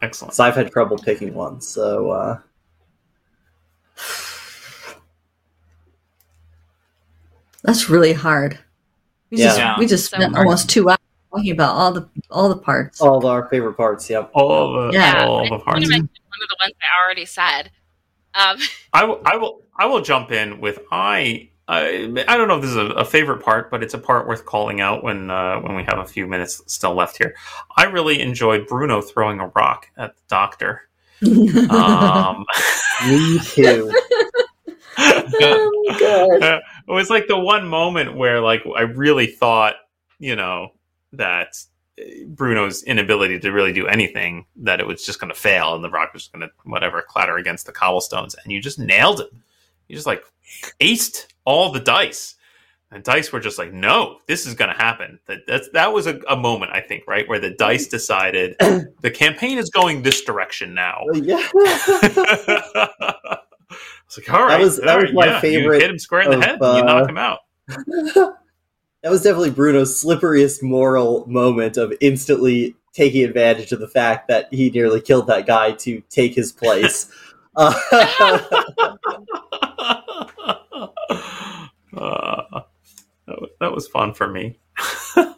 Excellent. So I've had trouble picking one. So uh, That's really hard. We just Yeah. we just So spent hard. almost two hours talking about all the all the parts. all our favorite parts. Yep. All the Yeah. all I the parts. one of the ones I already said. Um, I will, I will, I will jump in with I. I, I don't know if this is a, a favorite part, but it's a part worth calling out when uh, when we have a few minutes still left here. I really enjoyed Bruno throwing a rock at the doctor. Um, Me too. oh my god. it was like the one moment where like I really thought, you know, that uh, Bruno's inability to really do anything that it was just going to fail and the rock was going to whatever clatter against the cobblestones and you just nailed it. You just like aced all the dice. And dice were just like, no, this is going to happen. That that's that was a, a moment I think, right, where the dice decided the campaign is going this direction now. yeah. It's like, all right, was- that was right, my yeah, favorite You hit him square in the of, head, and you uh, knock him out. that was definitely Bruno's slipperiest moral moment of instantly taking advantage of the fact that he nearly killed that guy to take his place. Uh, Uh, that, was, fun for me. and,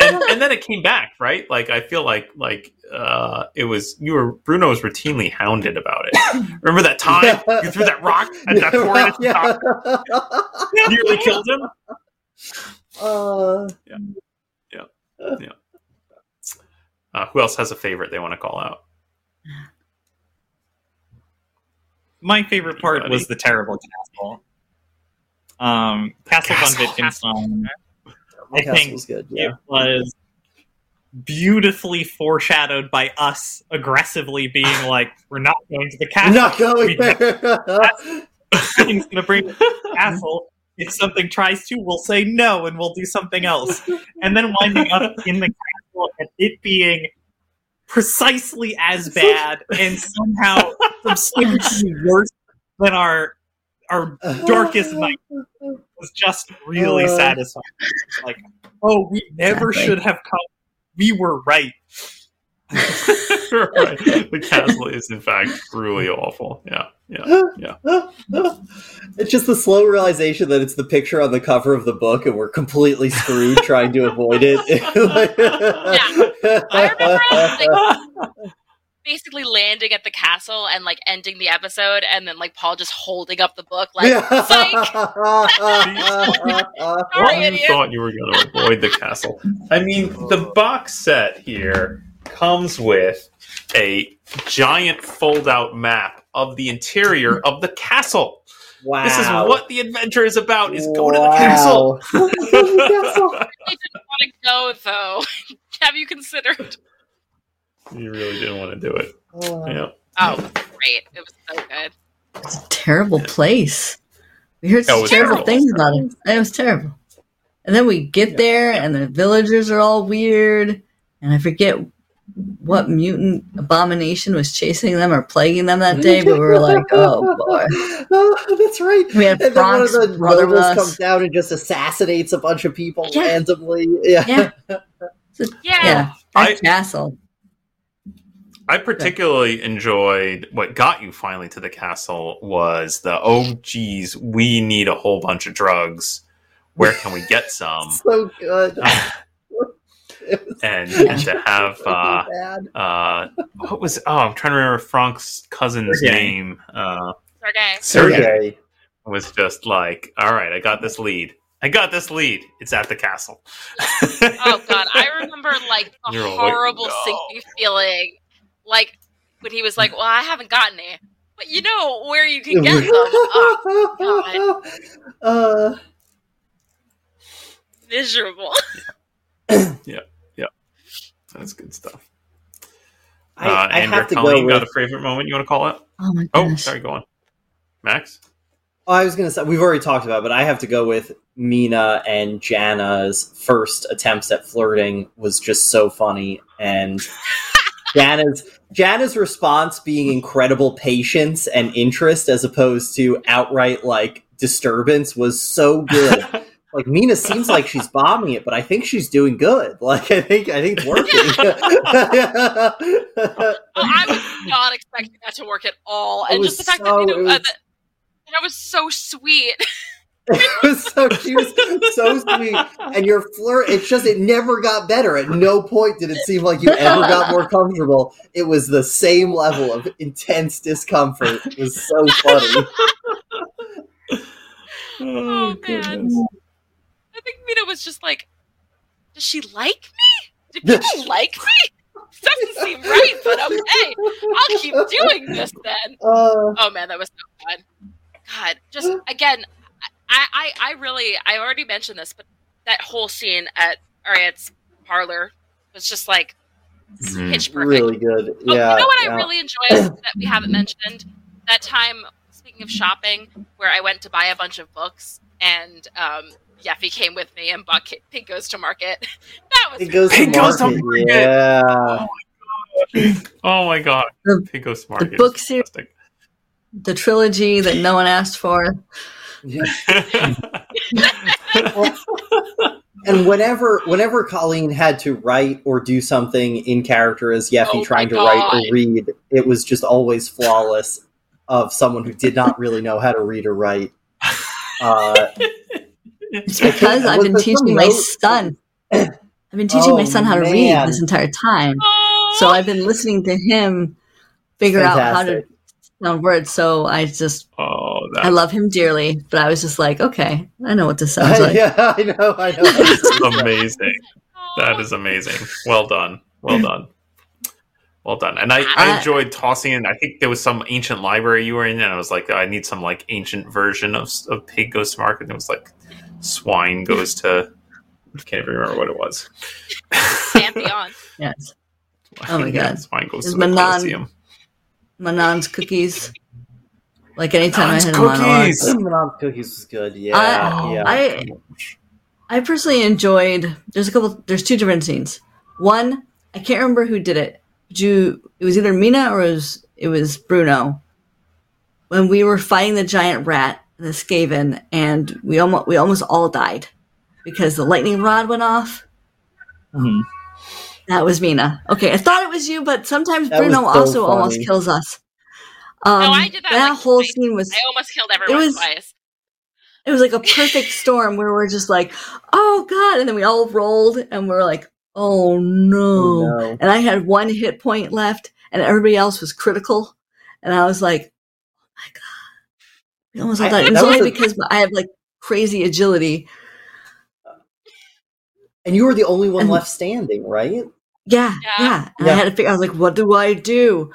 and, and then it came back, right? Like I feel like like uh, it was you were Bruno was routinely hounded about it. Remember that time you threw that rock at that poor innocent yeah. cop, nearly killed him? Uh, Uh, who else has a favorite they want to call out? My favorite part Anybody? was the terrible castle. Um, Castle von Castle. Wittgenstein. I Castle think was good. Yeah. It was beautifully foreshadowed by us aggressively being like, "We're not going to the castle. not going We- there. Nothing's going to bring the castle. If something tries to, we'll say no and we'll do something else." And then winding up in the castle and it being precisely as bad and somehow substantially worse than our our darkest night was just really Uh. satisfying. Like, oh, we never Exactly. should have come. We were right. right. The castle is in fact truly awful. Yeah, yeah. Yeah. It's just the slow realization that it's the picture on the cover of the book, and we're completely screwed trying to avoid it. I remember, basically landing at the castle and like ending the episode, and then like Paul just holding up the book, like, psych. Well, Sorry, you thought you were going to avoid the castle. I mean, the box set here comes with a giant fold-out map of the interior of the castle. wow! This is what the adventure is about: is go to the castle. Wow. To the castle. I didn't want to go though. Have you considered? You really didn't want to do it. Oh. Yeah. Oh, great! It was so good. It's a terrible place. We heard Oh, some terrible terrible. things about it. It was terrible. And then we get there, and the villagers are all weird, and I forget what mutant abomination was chasing them or plaguing them that day. But we were like, oh boy. Oh, that's right. We had And then one of the brother nobles comes down and just assassinates a bunch of people Yeah. randomly. Yeah. Yeah, Yeah. yeah. I- That castle. I particularly enjoyed what got you finally to the castle was the oh geez, we need a whole bunch of drugs. Where can we get some? So good. And, and to have uh, uh, what was oh I'm trying to remember Frank's cousin's Sergei. name. Uh, Okay. Sergei Sergey. was just like, all right, I got this lead. I got this lead. It's at the castle. Oh god, I remember like a You're all like, horrible "No." sinking feeling, like when he was like, "Well, I haven't gotten any, but you know where you can get them." Oh, uh, miserable. Yeah, yeah, that's good stuff. I, uh, I Andrew have to Colleen, go got a favorite moment you want to call it? Oh my gosh. Oh, sorry, go on. Max? Oh, I was going to say we've already talked about, it, but I have to go with Mina and Jana's first attempts at flirting was just so funny, and Jana's Jana's response being incredible patience and interest as opposed to outright like disturbance was so good. like Mina seems like she's bombing it, but I think she's doing good. Like I think I think it's working. Oh, I was not expecting that to work at all, It and just the fact so- that you it know, uh, that, that was so sweet. it was so she was so sweet, and your flirt. It's just it never got better. At no point did it seem like you ever got more comfortable. It was the same level of intense discomfort. It was so funny. Oh, man. I think Mina was just like, "Does she like me? Do people like me? Doesn't seem right, but okay, I'll keep doing this then." Uh, Oh man, that was so fun. God, just again, I, I, I really, I already mentioned this, but that whole scene at Ariette's parlor was just like Mhm. pitch perfect. really good. Oh, Yeah. you know what yeah. I really enjoy that we haven't mentioned? That time, speaking of shopping, where I went to buy a bunch of books and um, Yeffy came with me and bought Ki- Pink Goes to Market. That was It goes to It goes to market. market. Yeah. Oh my god. The- Pico Smart. the book series- the trilogy that no one asked for. And whenever whenever Colleen had to write or do something in character as Yeffy Oh trying to write or read, it was just always flawless of someone who did not really know how to read or write. Uh, It's because I've been Was there some teaching my note- son. I've been teaching my Oh, son how to man. read this entire time. Oh, So I've been listening to him figure out how to Fantastic. sound words. So I just oh, I love him dearly, but I was just like, okay, I know what this sounds like. yeah, I know, I know. amazing. That is amazing. Well done. Well done. Well done. And I, I I- enjoyed tossing in. I think there was some ancient library you were in, and I was like, I need some like ancient version of, of Pig Goes to Market. And it was like Swine goes to. I can't even remember what it was. Pantheon. Yes. Oh my Yeah, God. Swine goes Is to the Manon- Colosseum. Manon's cookies. Like anytime Manon's I had a monologue. cookies! Cinnamon cookies was good. Yeah, I- yeah. I- I personally enjoyed. There's a couple. There's two different scenes. One, I can't remember who did it. Did you? It was either Mina or it was it was Bruno. When we were fighting the giant rat, the Skaven, and we almost we almost all died because the lightning rod went off. Mhm. That was Mina. Okay, I thought it was you, but sometimes That Bruno so also almost kills us. Um, no, I did that. That like, whole twice. scene was I almost killed everyone was- twice. it was like a perfect storm where we're just like, oh god, and then we all rolled and we're like, oh no. Oh, no. And I had one hit point left, and everybody else was critical, and I was like, oh my god, we almost all I- died. It was that was only a- because I have like crazy agility. And you were the only one And- left standing, right? Yeah, Yeah. yeah. And Yeah. I had to figure. I was like, what do I do?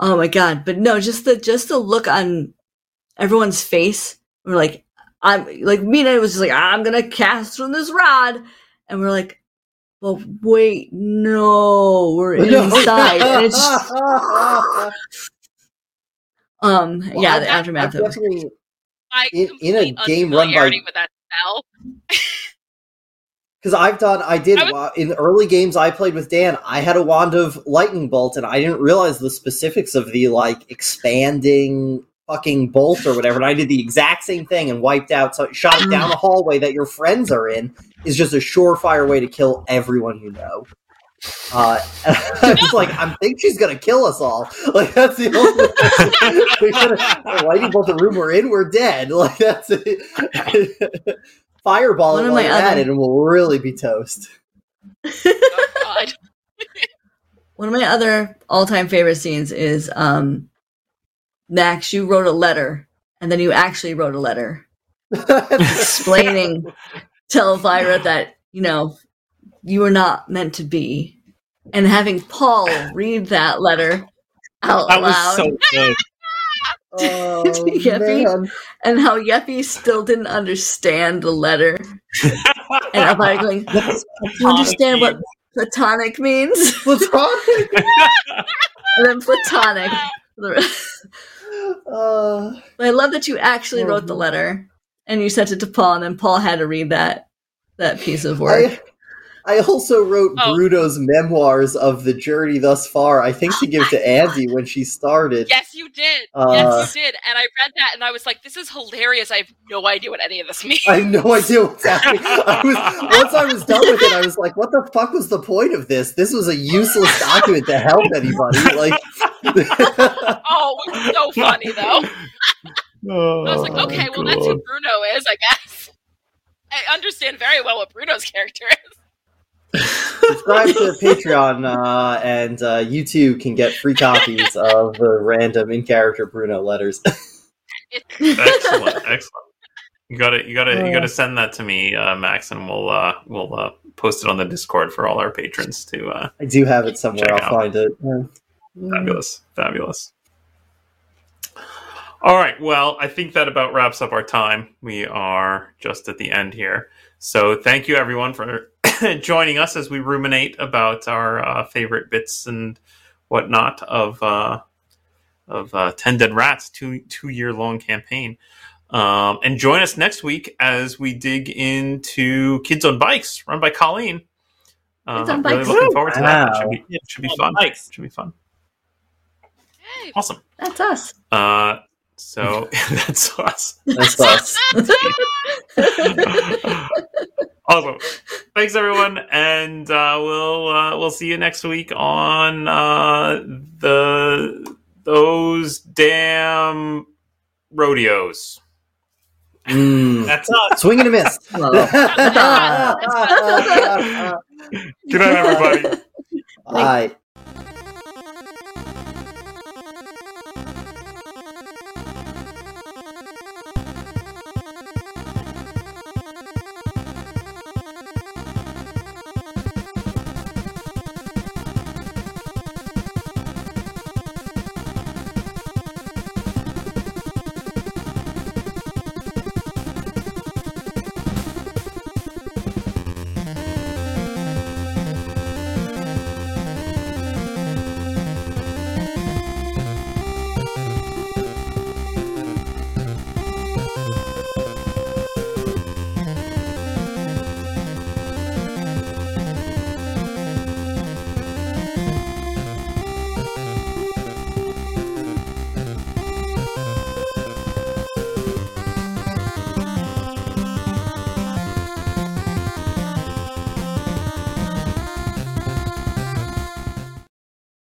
Oh my god! But no, just the just the look on everyone's face. We're like, I'm like Mina was just like, I'm gonna cast from this rod, and we're like, well, wait, no, we're inside, and it's just, um, Well, yeah, I've- the aftermath. I've of definitely I In- in a game run by- with that spell. because I've done, I did I was- in early games I played with Dan. I had a wand of lightning bolt, and I didn't realize the specifics of the like expanding fucking bolt or whatever. And I did the exact same thing and wiped out, so shot down a hallway that your friends are in is just a surefire way to kill everyone you know. Uh, I was like, I think she's gonna kill us all. Like that's the only. we lightning bolt the room we're in. We're dead. Like that's it. Fireball One it of while my you're at it, and we'll really be toast. Oh god. One of my other all-time favorite scenes is um, Max. You wrote a letter, and then you actually wrote a letter explaining to Elvira that you know you were not meant to be, and having Paul read that letter out That was loud, so good. Oh and how Yeppy still didn't understand the letter, and Elvira going, "Do you understand what platonic means?" Platonic. and then platonic. for the rest. Uh, I love that you actually wrote the letter and you sent it to Paul, and then Paul had to read that that piece of work. I, I also wrote Oh. Bruno's memoirs of the journey thus far. I think to give to Andy when she started. Yes, you did. Uh, yes, you did. And I read that and I was like, this is hilarious. I have no idea what any of this means. I have no idea what's happening. I was once I was done with it, I was like, "What the fuck was the point of this? This was a useless document to help anybody." Like, oh, it was so funny though. Oh, I was like, okay, well, that's who Bruno is, I guess. I understand very well what Bruno's character is. Subscribe to Patreon, uh, and uh, you too can get free copies of the random in character Bruno letters. excellent, excellent. You gotta, you gotta, you gotta send that to me, uh, Max, and we'll, uh, we'll uh, post it on the Discord for all our patrons to. Uh, I do have it somewhere. I'll out. find it. Yeah. fabulous, fabulous. All right, well, I think that about wraps up our time. We are just at the end here, so thank you everyone for joining us as we ruminate about our uh, favorite bits and whatnot of uh, of uh, Ten Dead Rats two two year long campaign. Um, and join us next week as we dig into Kids on Bikes, run by Colleen. Uh, Kids on really Bikes. looking forward to that. It should be, it should be fun. Bikes. It should be fun. Hey. Awesome. That's us. Uh, so that's us. That's us. awesome. Thanks everyone, and uh, we'll uh, we'll see you next week on uh, the those damn rodeos. Mm. That's us. Swing and a miss. Good night, everybody. Bye.